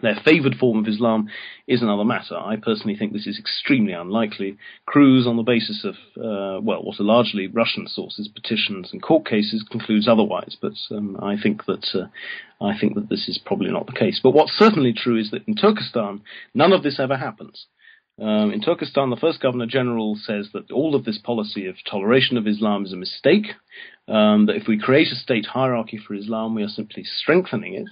their favoured form of Islam, is another matter. I personally think this is extremely unlikely. Crews, on the basis of, uh, well, what are largely Russian sources, petitions and court cases, concludes otherwise. But um, I think that uh, I think that this is probably not the case. But what's certainly true is that in Turkestan, none of this ever happens. Um, in Turkestan, the first governor general says that all of this policy of toleration of Islam is a mistake, um, that if we create a state hierarchy for Islam, we are simply strengthening it,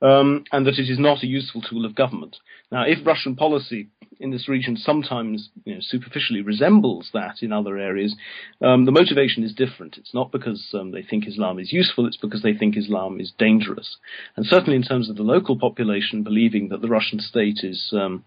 um, and that it is not a useful tool of government. Now, if Russian policy in this region sometimes you know, superficially resembles that in other areas, um, the motivation is different. It's not because um, they think Islam is useful, it's because they think Islam is dangerous. And certainly in terms of the local population believing that the Russian state is um,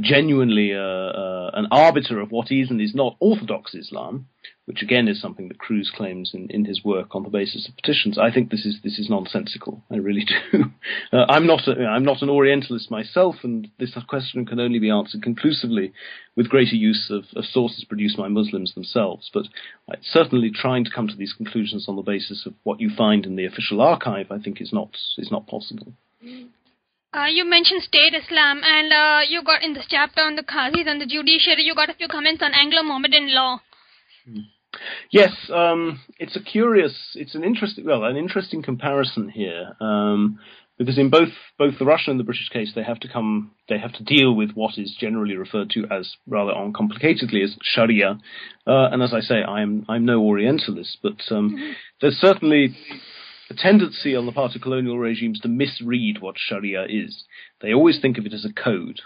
genuinely uh, uh, an arbiter of what is and is not Orthodox Islam, which again is something that Crews claims in, in his work on the basis of petitions. I think this is this is nonsensical. I really do. uh, I'm not a, I'm not an Orientalist myself, and this question can only be answered conclusively with greater use of, of sources produced by Muslims themselves. But uh, certainly trying to come to these conclusions on the basis of what you find in the official archive, I think is not is not possible. Mm. Uh, you mentioned state Islam, and uh, you got in this chapter on the Qazis and the judiciary, you got a few comments on Anglo-Mohammedan law. Hmm. Yes, um, it's a curious, it's an interesting, well, an interesting comparison here, um, because in both both the Russian and the British case, they have to come, they have to deal with what is generally referred to as rather uncomplicatedly as Sharia, uh, and as I say, I'm I'm no Orientalist, but um, mm-hmm. there's certainly a tendency on the part of colonial regimes to misread what Sharia is. They always think of it as a code,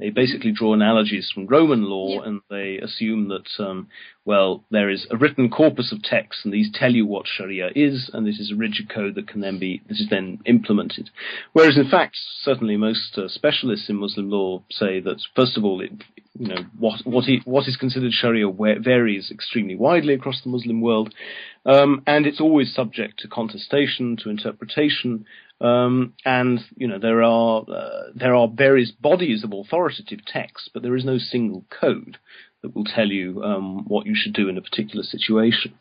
They basically draw analogies from Roman law Yeah. and they assume that, um, well, there is a written corpus of texts and these tell you what Sharia is and this is a rigid code that can then be, this is then implemented. Whereas in fact, certainly most uh, specialists in Muslim law say that, first of all, it, you know, what, what, is considered Sharia varies extremely widely across the Muslim world. Um, and it's always subject to contestation, to interpretation, um, and you know there are uh, there are various bodies of authoritative texts, but there is no single code that will tell you um, what you should do in a particular situation.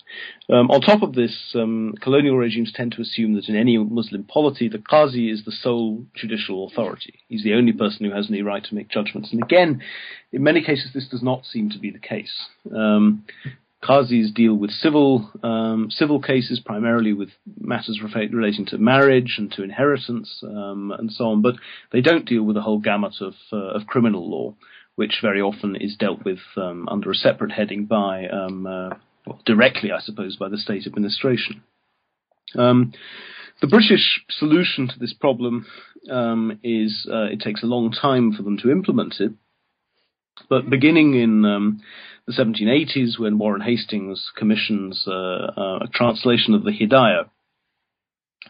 Um, on top of this, um, colonial regimes tend to assume that in any Muslim polity, the qazi is the sole judicial authority. He's the only person who has any right to make judgments. And again, in many cases, this does not seem to be the case. Um, Qazis deal with civil um, civil cases, primarily with matters relating to marriage and to inheritance um, and so on, but they don't deal with the whole gamut of, uh, of criminal law, which very often is dealt with um, under a separate heading by, um, uh, well, directly, I suppose, by the state administration. Um, the British solution to this problem um, is uh, it takes a long time for them to implement it, but beginning in um, the 1780s, when Warren Hastings commissions uh, uh, a translation of the Hidayah,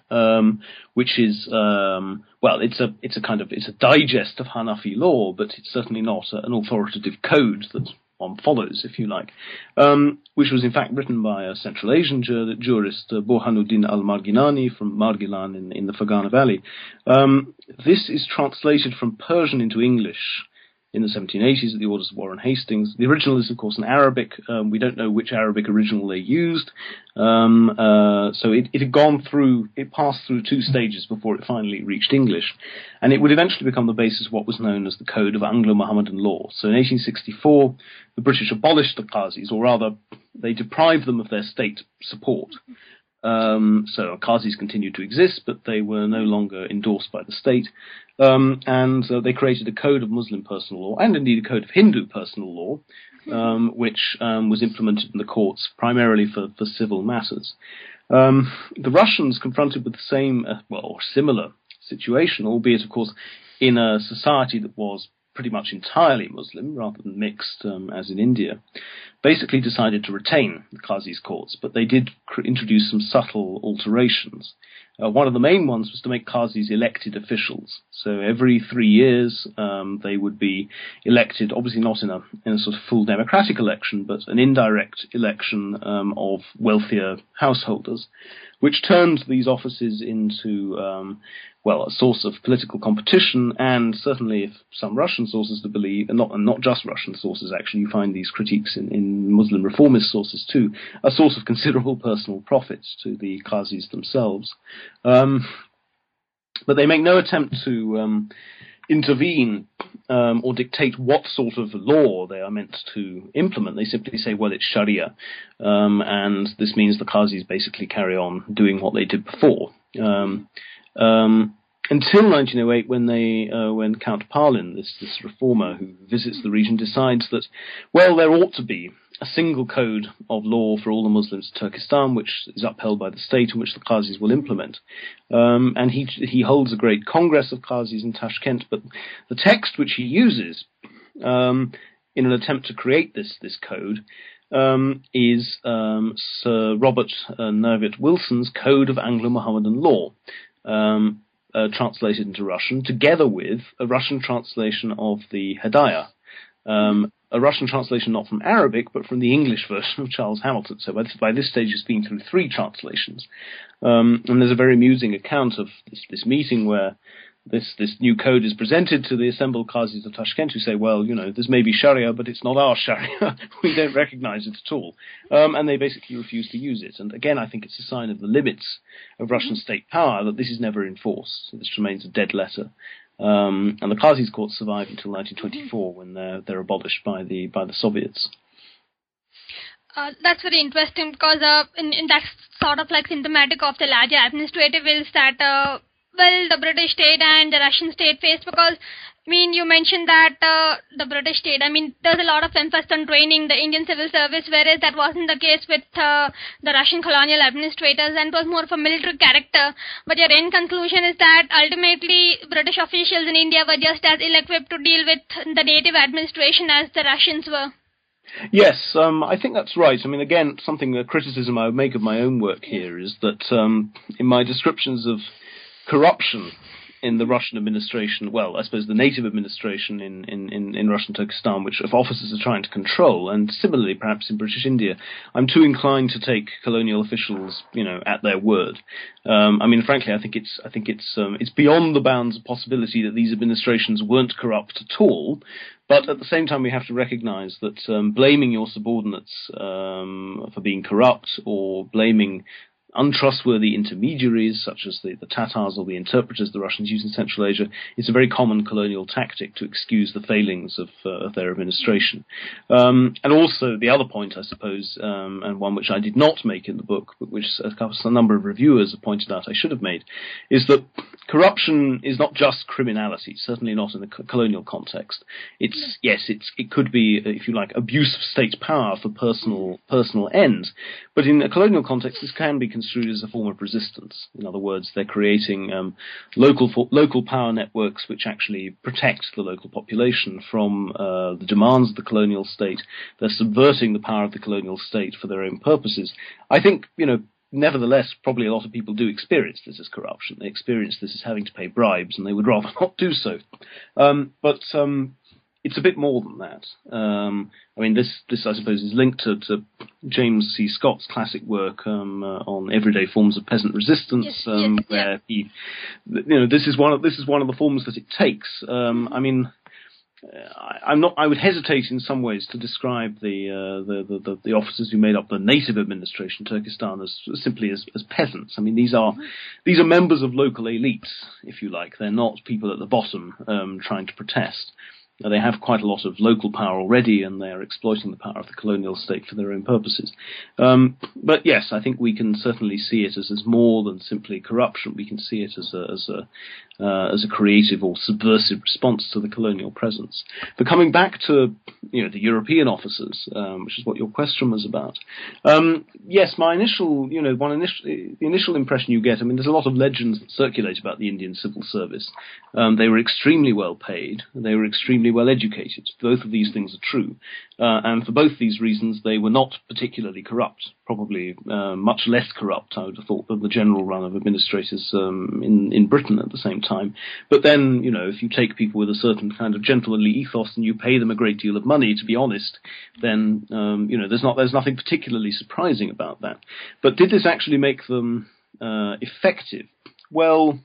um, which is um, well, it's a it's a kind of it's a digest of Hanafi law, but it's certainly not an authoritative code that one follows, if you like, um, which was in fact written by a Central Asian jur- jurist, uh, al-Marghinani from Margilan in, in the Fergana Valley. Um, this is translated from Persian into English in the 1780s at the orders of Warren Hastings. The original is, of course, in Arabic. Um, we don't know which Arabic original they used. Um, uh, so it, it had gone through, it passed through two stages before it finally reached English. And it would eventually become the basis of what was known as the Code of Anglo-Mohammedan Law. So in 1864, the British abolished the Qazis, or rather, they deprived them of their state support. Um, so Qazis continued to exist, but they were no longer endorsed by the state. Um, and uh, they created a code of Muslim personal law, and indeed a code of Hindu personal law, um, which um, was implemented in the courts primarily for, for civil matters. Um, the Russians, confronted with the same, uh, well, or similar situation, albeit, of course, in a society that was pretty much entirely Muslim rather than mixed um, as in India, basically decided to retain the Qazis courts, but they did cr- introduce some subtle alterations. Uh, one of the main ones was to make Qazis elected officials. So every three years, um, they would be elected, obviously not in a, in a sort of full democratic election, but an indirect election um, of wealthier householders, which turned these offices into, um, well, a source of political competition, and certainly, if some Russian sources to believe, and not and not just Russian sources, actually, you find these critiques in, in Muslim reformist sources too, a source of considerable personal profits to the Qazis themselves. Um, but they make no attempt to um, intervene um, or dictate what sort of law they are meant to implement. They simply say, well, it's Sharia, um, and this means the Qazis basically carry on doing what they did before. Um, um, until 1908, when they, uh, when Count Pahlen, this this reformer who visits the region, decides that, well, there ought to be a single code of law for all the Muslims of Turkestan, which is upheld by the state and which the Qazis will implement. Um, and he he holds a great congress of Qazis in Tashkent, but the text which he uses um, in an attempt to create this this code um, is um, Sir Robert uh, Knyvet Wilson's Code of Anglo-Mohammedan Law. Um, uh, translated into Russian, together with a Russian translation of the Hidayah. um, a Russian translation not from Arabic but from the English version of Charles Hamilton. So by this, by this stage, it's been through three translations, um, and there's a very amusing account of this, this meeting where this this new code is presented to the assembled Qazis of Tashkent who say, well, you know, this may be Sharia, but it's not our Sharia. we don't recognize it at all. Um, and they basically refuse to use it. And again, I think it's a sign of the limits of Russian state power that this is never enforced. This remains a dead letter. Um, and the Qazis courts survive until 1924 when they're, they're abolished by the, by the Soviets. Uh, that's very interesting because uh, in, in that's sort of like symptomatic of the larger administrative ills that uh, well the British state and the Russian state faced because I mean, you mentioned that uh, the British state. I mean, there's a lot of emphasis on training the Indian civil service, whereas that wasn't the case with uh, the Russian colonial administrators, and it was more of a military character. But your end conclusion is that ultimately British officials in India were just as ill-equipped to deal with the native administration as the Russians were. Yes, um, I think that's right. I mean, again, something a criticism I would make of my own work here is that um, in my descriptions of corruption in the Russian administration, well, I suppose the native administration in, in, in, in Russian Turkestan, which officers are trying to control, and similarly perhaps in British India, I'm too inclined to take colonial officials, you know, at their word. Um, I mean, frankly, I think it's I think it's um, it's beyond the bounds of possibility that these administrations weren't corrupt at all. But at the same time, we have to recognise that um, blaming your subordinates um, for being corrupt or blaming untrustworthy intermediaries, such as the, the Tatars or the interpreters the Russians use in Central Asia, it's a very common colonial tactic to excuse the failings of, uh, of their administration. Um, and also, the other point, I suppose, um, and one which I did not make in the book, but which a, a number of reviewers have pointed out I should have made, is that corruption is not just criminality, certainly not in the colonial context. It's, yes, it's, it could be, if you like, abuse of state power for personal, personal ends, but in a colonial context, this can be construed as a form of resistance. In other words, they're creating um, local local power networks which actually protect the local population from uh, the demands of the colonial state. They're subverting the power of the colonial state for their own purposes. I think you know. Nevertheless, probably a lot of people do experience this as corruption. They experience this as having to pay bribes, and they would rather not do so. Um, but um, it's a bit more than that. Um, I mean, this, this I suppose is linked to, to James C. Scott's classic work um, uh, on everyday forms of peasant resistance, yes, um, yes, where yeah. he, you know, this is one of this is one of the forms that it takes. Um, I mean. I, I'm not. I would hesitate in some ways to describe the, uh, the, the, the the officers who made up the native administration, Turkestan, as simply as, as peasants. I mean, these are these are members of local elites, if you like. They're not people at the bottom um, trying to protest. Now, they have quite a lot of local power already, and they are exploiting the power of the colonial state for their own purposes. Um, but yes, I think we can certainly see it as, as more than simply corruption. We can see it as a, as a uh, as a creative or subversive response to the colonial presence. But coming back to you know the European officers, um, which is what your question was about. Um, yes, my initial you know one initial the initial impression you get. I mean, there's a lot of legends that circulate about the Indian civil service. Um, they were extremely well paid. They were extremely well educated. Both of these things are true, uh, and for both these reasons, they were not particularly corrupt. Probably uh, much less corrupt, I would have thought, than the general run of administrators um, in in Britain at the same time. But then, you know, if you take people with a certain kind of gentlemanly ethos and you pay them a great deal of money, to be honest, then um, you know there's not there's nothing particularly surprising about that. But did this actually make them uh, effective? Well,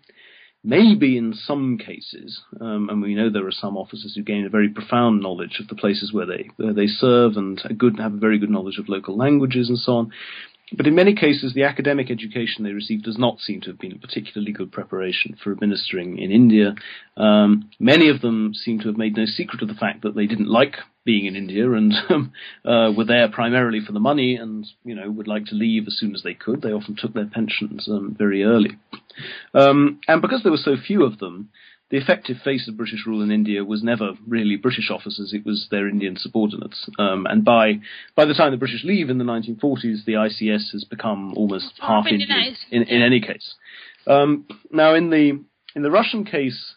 maybe in some cases, um, and we know there are some officers who gain a very profound knowledge of the places where they where they serve and good have a very good knowledge of local languages and so on. But in many cases, the academic education they receive does not seem to have been a particularly good preparation for administering in India. Um, many of them seem to have made no secret of the fact that they didn't like being in India and um, uh, were there primarily for the money and you know would like to leave as soon as they could. They often took their pensions um, very early, um, and because there were so few of them, the effective face of British rule in India was never really British officers; it was their Indian subordinates. Um, and by by the time the British leave in the 1940s, the ICS has become almost half Indian in, in any case. Um, now, in the in the Russian case,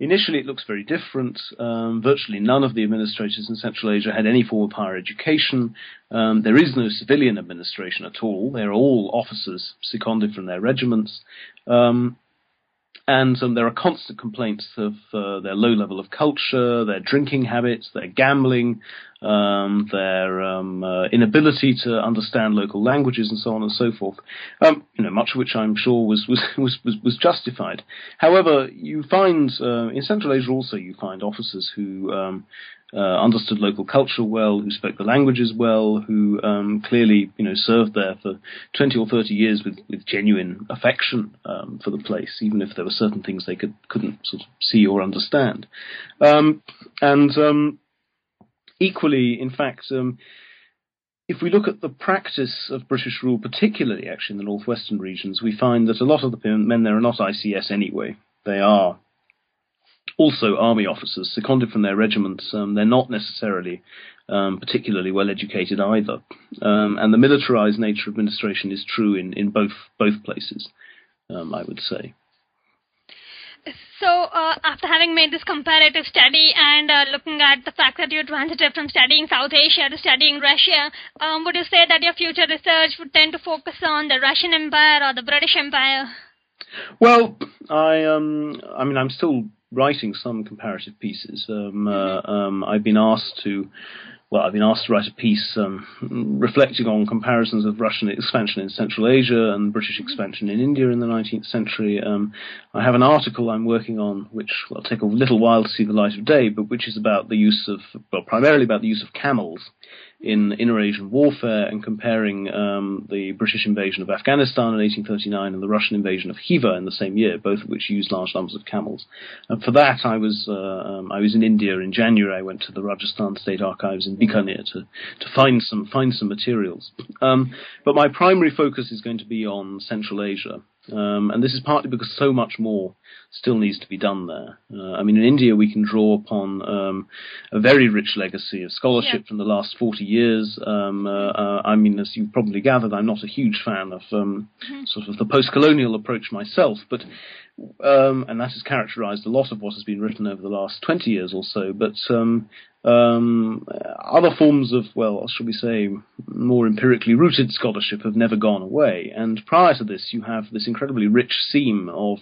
initially it looks very different. Um, virtually none of the administrators in Central Asia had any form of higher education. Um, there is no civilian administration at all. They're all officers seconded from their regiments. Um, and um, there are constant complaints of uh, their low level of culture, their drinking habits, their gambling, um, their um, uh, inability to understand local languages, and so on and so forth. Um, you know, much of which I'm sure was was was was, justified. However, you find uh, in Central Asia also you find officers who um, uh, understood local culture well, who spoke the languages well, who um, clearly you know served there for 20 or 30 years with, with genuine affection um, for the place, even if there were certain things they could couldn't sort of see or understand. Um, and um, equally, in fact. Um, if we look at the practice of British rule, particularly actually in the northwestern regions, we find that a lot of the men there are not ICS anyway. They are also army officers seconded from their regiments. Um, they're not necessarily um, particularly well educated either, um, and the militarized nature of administration is true in, in both both places. Um, I would say. So, uh, after having made this comparative study and uh, looking at the fact that you transited from studying South Asia to studying Russia, um, would you say that your future research would tend to focus on the Russian Empire or the British Empire? Well, I um, I mean, I'm still writing some comparative pieces. Um, uh, um, I've been asked to well, I've been asked to write a piece um, reflecting on comparisons of Russian expansion in Central Asia and British expansion in India in the 19th century. Um, I have an article I'm working on, which will take a little while to see the light of day, but which is about the use of, well, primarily about the use of camels in inter-Asian warfare and comparing um, the British invasion of Afghanistan in 1839 and the Russian invasion of Khiva in the same year, both of which used large numbers of camels. And for that, I was uh, um, I was in India in January. I went to the Rajasthan State Archives in Bikaner to to find some find some materials. Um, but my primary focus is going to be on Central Asia. Um, and this is partly because so much more still needs to be done there. Uh, I mean, in India, we can draw upon um, a very rich legacy of scholarship yeah. from the last 40 years. Um, uh, uh, I mean, as you've probably gathered, I'm not a huge fan of um, mm-hmm. sort of the post colonial approach myself, but um, and that has characterized a lot of what has been written over the last 20 years or so. But um, other forms of, well, shall we say, more empirically rooted scholarship have never gone away. And prior to this, you have this incredibly rich seam of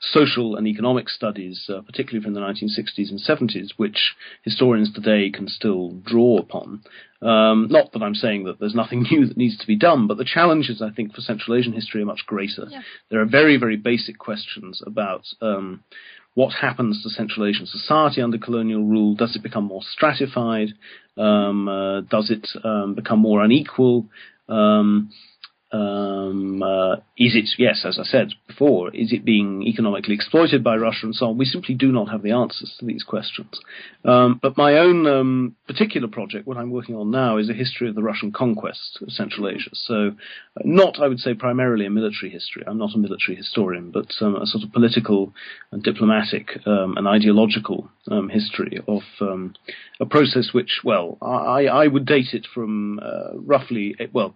social and economic studies, uh, particularly from the 1960s and 70s, which historians today can still draw upon. Um, not that I'm saying that there's nothing new that needs to be done, but the challenges, I think, for Central Asian history are much greater. Yeah. There are very, very basic questions about um, what happens to Central Asian society under colonial rule? Does it become more stratified? Um, uh, does it um, become more unequal? Um, um, uh, is it, yes, as I said before, is it being economically exploited by Russia and so on? We simply do not have the answers to these questions. Um, but my own um, particular project, what I'm working on now, is a history of the Russian conquest of Central Asia. So, uh, not, I would say, primarily a military history. I'm not a military historian, but um, a sort of political and diplomatic um, and ideological um, history of a process which, well, I, I would date it from uh, roughly, well,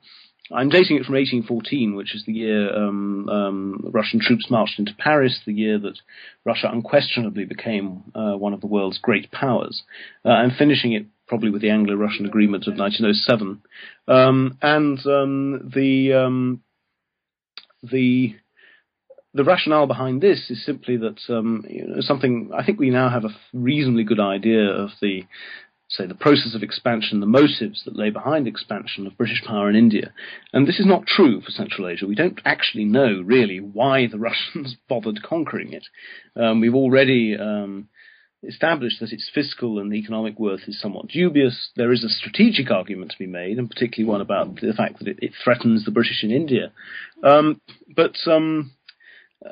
I'm dating it from 1814, which is the year um, um, Russian troops marched into Paris, the year that Russia unquestionably became uh, one of the world's great powers. Uh, I'm finishing it probably with the Anglo-Russian Agreement of 1907, um, and um, the um, the the rationale behind this is simply that um, you know, something I think we now have a reasonably good idea of the say, the process of expansion, the motives that lay behind expansion of British power in India. And this is not true for Central Asia. We don't actually know really why the Russians bothered conquering it. Um, we've already um, established that its fiscal and economic worth is somewhat dubious. There is a strategic argument to be made, and particularly one about the fact that it, it threatens the British in India. Um, but um,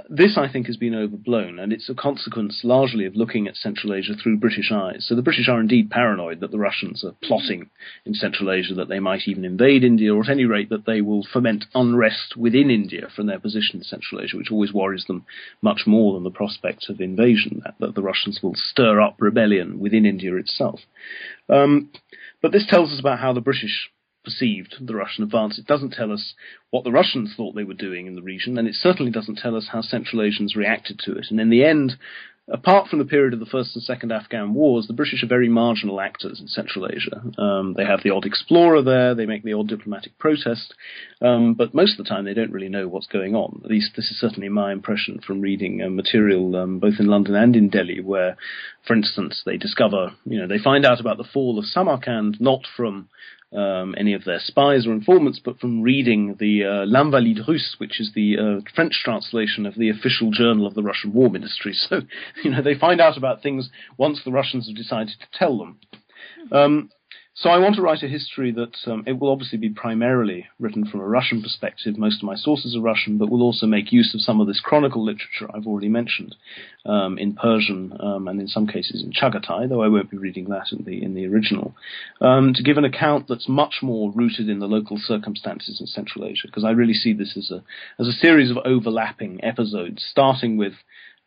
this, I think, has been overblown, and it's a consequence largely of looking at Central Asia through British eyes. So the British are indeed paranoid that the Russians are plotting in Central Asia that they might even invade India, or at any rate that they will foment unrest within India from their position in Central Asia, which always worries them much more than the prospect of invasion, that, that the Russians will stir up rebellion within India itself. Um, but this tells us about how the British perceived the Russian advance. It doesn't tell us what the Russians thought they were doing in the region, and it certainly doesn't tell us how Central Asians reacted to it. And in the end, apart from the period of the first and second Afghan wars, the British are very marginal actors in Central Asia. Um, they have the odd explorer there, they make the odd diplomatic protest, um, but most of the time they don't really know what's going on. At least this is certainly my impression from reading uh, material um, both in London and in Delhi, where, for instance, they discover, you know, they find out about the fall of Samarkand not from um, any of their spies or informants, but from reading the uh, L'Invalide Russe, which is the uh, French translation of the official journal of the Russian War Ministry. So, you know, they find out about things once the Russians have decided to tell them. Um, so I want to write a history that um, it will obviously be primarily written from a Russian perspective. Most of my sources are Russian, but will also make use of some of this chronicle literature I've already mentioned um, in Persian um, and in some cases in Chagatai, though I won't be reading that in the in the original, um, to give an account that's much more rooted in the local circumstances in Central Asia. Because I really see this as a as a series of overlapping episodes, starting with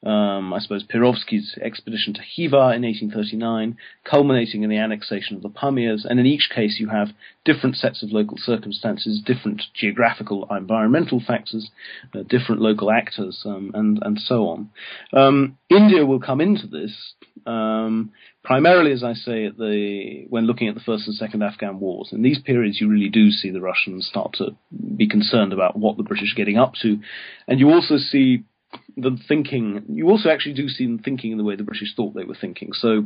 um, I suppose, Perovsky's expedition to Khiva in 1839, culminating in the annexation of the Pamirs. And in each case, you have different sets of local circumstances, different geographical, environmental factors, uh, different local actors, um, and and so on. Um, India will come into this um, primarily, as I say, the, when looking at the first and second Afghan wars. In these periods, you really do see the Russians start to be concerned about what the British are getting up to, and you also see them thinking. You also actually do see them thinking in the way the British thought they were thinking. So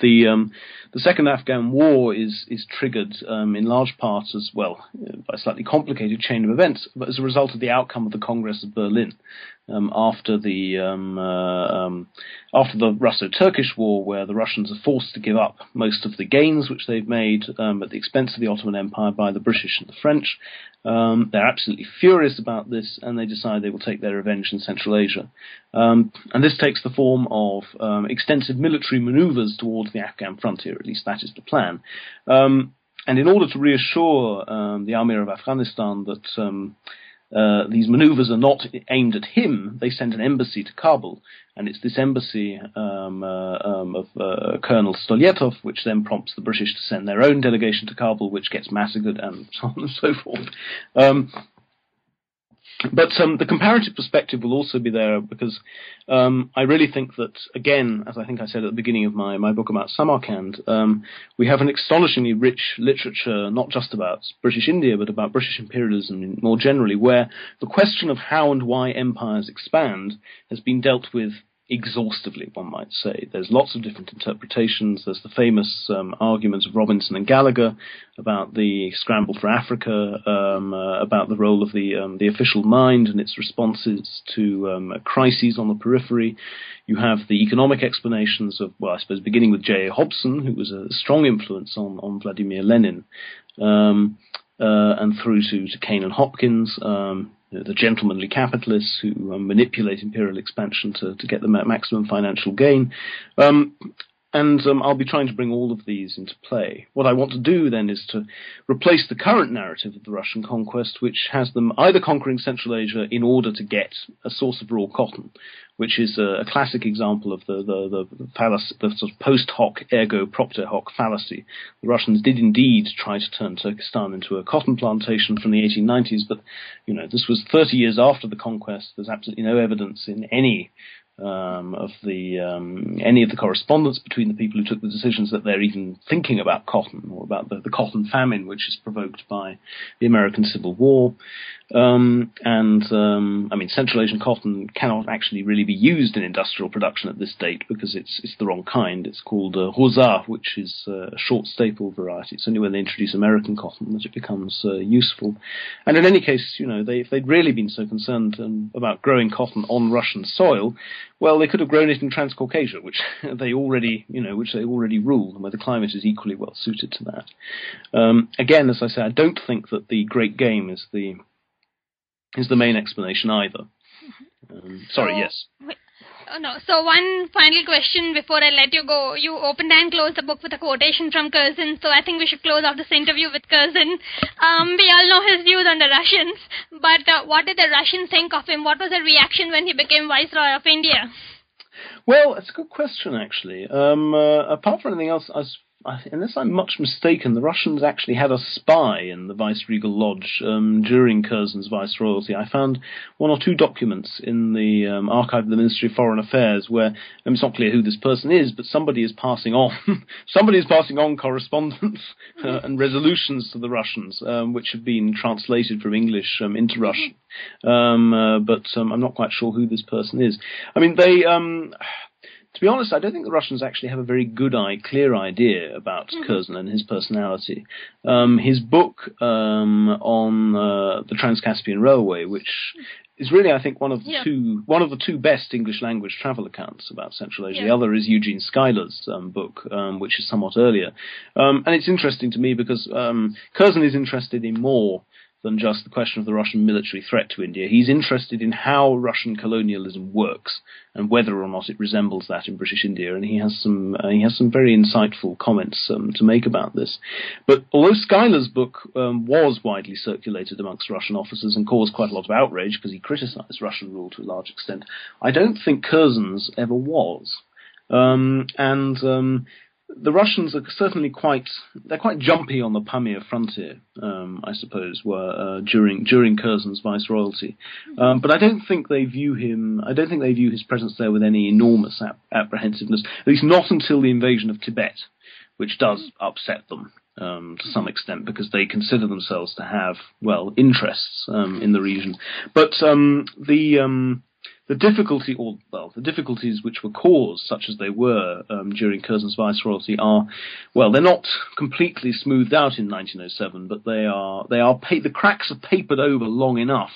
the um, the second Afghan war is is triggered um, in large part as well by a slightly complicated chain of events, but as a result of the outcome of the Congress of Berlin um, after the um, uh, um, after the Russo-Turkish War, where the Russians are forced to give up most of the gains which they've made um, at the expense of the Ottoman Empire by the British and the French. Um, they're absolutely furious about this, and they decide they will take their revenge in Central Asia. And this takes the form of extensive military maneuvers towards the Afghan frontier. At least that is the plan. and in order to reassure the Amir of Afghanistan that uh, these maneuvers are not aimed at him. They send an embassy to Kabul, and it's this embassy um, uh, um, of uh, Colonel Stolyetov which then prompts the British to send their own delegation to Kabul, which gets massacred and so on and so forth. Um, but um, the comparative perspective will also be there because um, I really think that, again, as I think I said at the beginning of my, my book about Samarkand, um, we have an astonishingly rich literature, not just about British India, but about British imperialism more generally, where the question of how and why empires expand has been dealt with exhaustively, one might say. There's lots of different interpretations. There's the famous um, arguments of Robinson and Gallagher about the scramble for Africa, um, uh, about the role of the um, the official mind and its responses to um, crises on the periphery. You have the economic explanations of, well, I suppose, beginning with J. A. Hobson, who was a strong influence on, on Vladimir Lenin. Um, uh, and through to, to Cain and Hopkins, um, the gentlemanly capitalists who um, manipulate imperial expansion to, to get the maximum financial gain. Um, and um, I'll be trying to bring all of these into play. What I want to do then is to replace the current narrative of the Russian conquest, which has them either conquering Central Asia in order to get a source of raw cotton, which is a, a classic example of the the, the, fallacy, the sort of post hoc ergo propter hoc fallacy. The Russians did indeed try to turn Turkestan into a cotton plantation from the 1890s, but you know this was 30 years after the conquest. There's absolutely no evidence in any um, of the um, any of the correspondence between the people who took the decisions that they're even thinking about cotton or about the, the cotton famine, which is provoked by the American Civil War. Um, and um, I mean, Central Asian cotton cannot actually really be used in industrial production at this date because it's it's the wrong kind. It's called uh, rosa, which is uh, a short staple variety. It's only when they introduce American cotton that it becomes uh, useful. And in any case, you know, they, if they'd really been so concerned um, about growing cotton on Russian soil, well, they could have grown it in Transcaucasia, which they already, you know, which they already rule, and where the climate is equally well suited to that. Um, again, as I say, I don't think that the Great Game is the is the main explanation either. Um, sorry, so, yes. Oh, no. So one final question before I let you go. You opened and closed the book with a quotation from Curzon, so I think we should close off this interview with Curzon. Um, we all know his views on the Russians, but uh, what did the Russians think of him? What was the reaction when he became Viceroy of India? Well, it's a good question, actually. Um, uh, apart from anything else, as unless I'm much mistaken, the Russians actually had a spy in the Viceregal Lodge um, during Curzon's viceroyalty. I found one or two documents in the um, archive of the Ministry of Foreign Affairs where um, it's not clear who this person is, but somebody is passing on somebody is passing on correspondence uh, and resolutions to the Russians, um, which have been translated from English um, into Russian. Um, uh, but I'm not quite sure who this person is. I mean, they to be honest, I don't think the Russians actually have a very good eye, clear idea about mm-hmm. Curzon and his personality. Um, his book um, on uh, the Trans-Caspian Railway, which is really, I think, one of the yeah. two one of the two best English language travel accounts about Central Asia. Yeah. The other is Eugene Schuyler's um, book, um, which is somewhat earlier, um, and it's interesting to me because um, Curzon is interested in more than just the question of the Russian military threat to India. He's interested in how Russian colonialism works and whether or not it resembles that in British India. And he has some uh, he has some very insightful comments um, to make about this. But although Schuyler's book um, was widely circulated amongst Russian officers and caused quite a lot of outrage because he criticised Russian rule to a large extent, I don't think Curzon's ever was. Um, and um, the Russians are certainly quite they're quite jumpy on the Pamir frontier, um, I suppose, were uh, during during Curzon's viceroyalty. Um, but I don't think they view him. I don't think they view his presence there with any enormous ap- apprehensiveness. At least not until the invasion of Tibet, which does upset them. Um, to some extent, because they consider themselves to have well interests um, in the region, but um, the um, the difficulty, or well, the difficulties which were caused, such as they were um, during Curzon's viceroyalty, are well, they're not completely smoothed out in 1907, but they are they are pa- the cracks are papered over long enough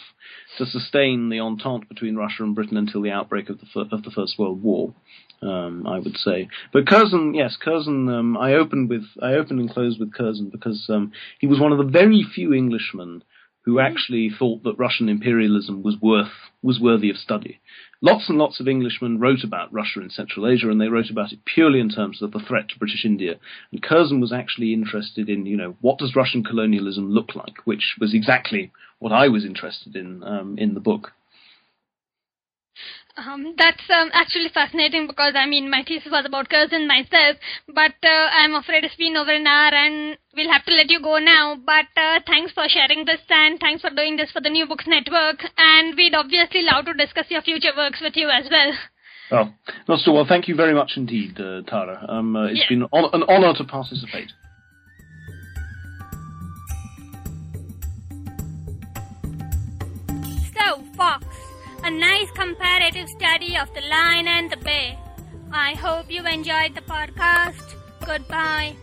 to sustain the entente between Russia and Britain until the outbreak of the fir- of the First World War. Um, I would say, but Curzon, yes, Curzon. Um, I opened with I opened and closed with Curzon because um, he was one of the very few Englishmen who actually thought that Russian imperialism was worth was worthy of study. Lots and lots of Englishmen wrote about Russia in Central Asia, and they wrote about it purely in terms of the threat to British India. And Curzon was actually interested in, you know, what does Russian colonialism look like, which was exactly what I was interested in um, in the book. Um, that's um, actually fascinating because I mean my thesis was about Curzon myself, but uh, I'm afraid it's been over an hour and we'll have to let you go now. But uh, thanks for sharing this and thanks for doing this for the New Books Network. And we'd obviously love to discuss your future works with you as well. Oh, not so well. Thank you very much indeed, uh, Tara. Um, uh, it's Yeah. been on- an honour to participate. So, Fox, a nice comparative study of the lion and the bear. I hope you enjoyed the podcast. Goodbye.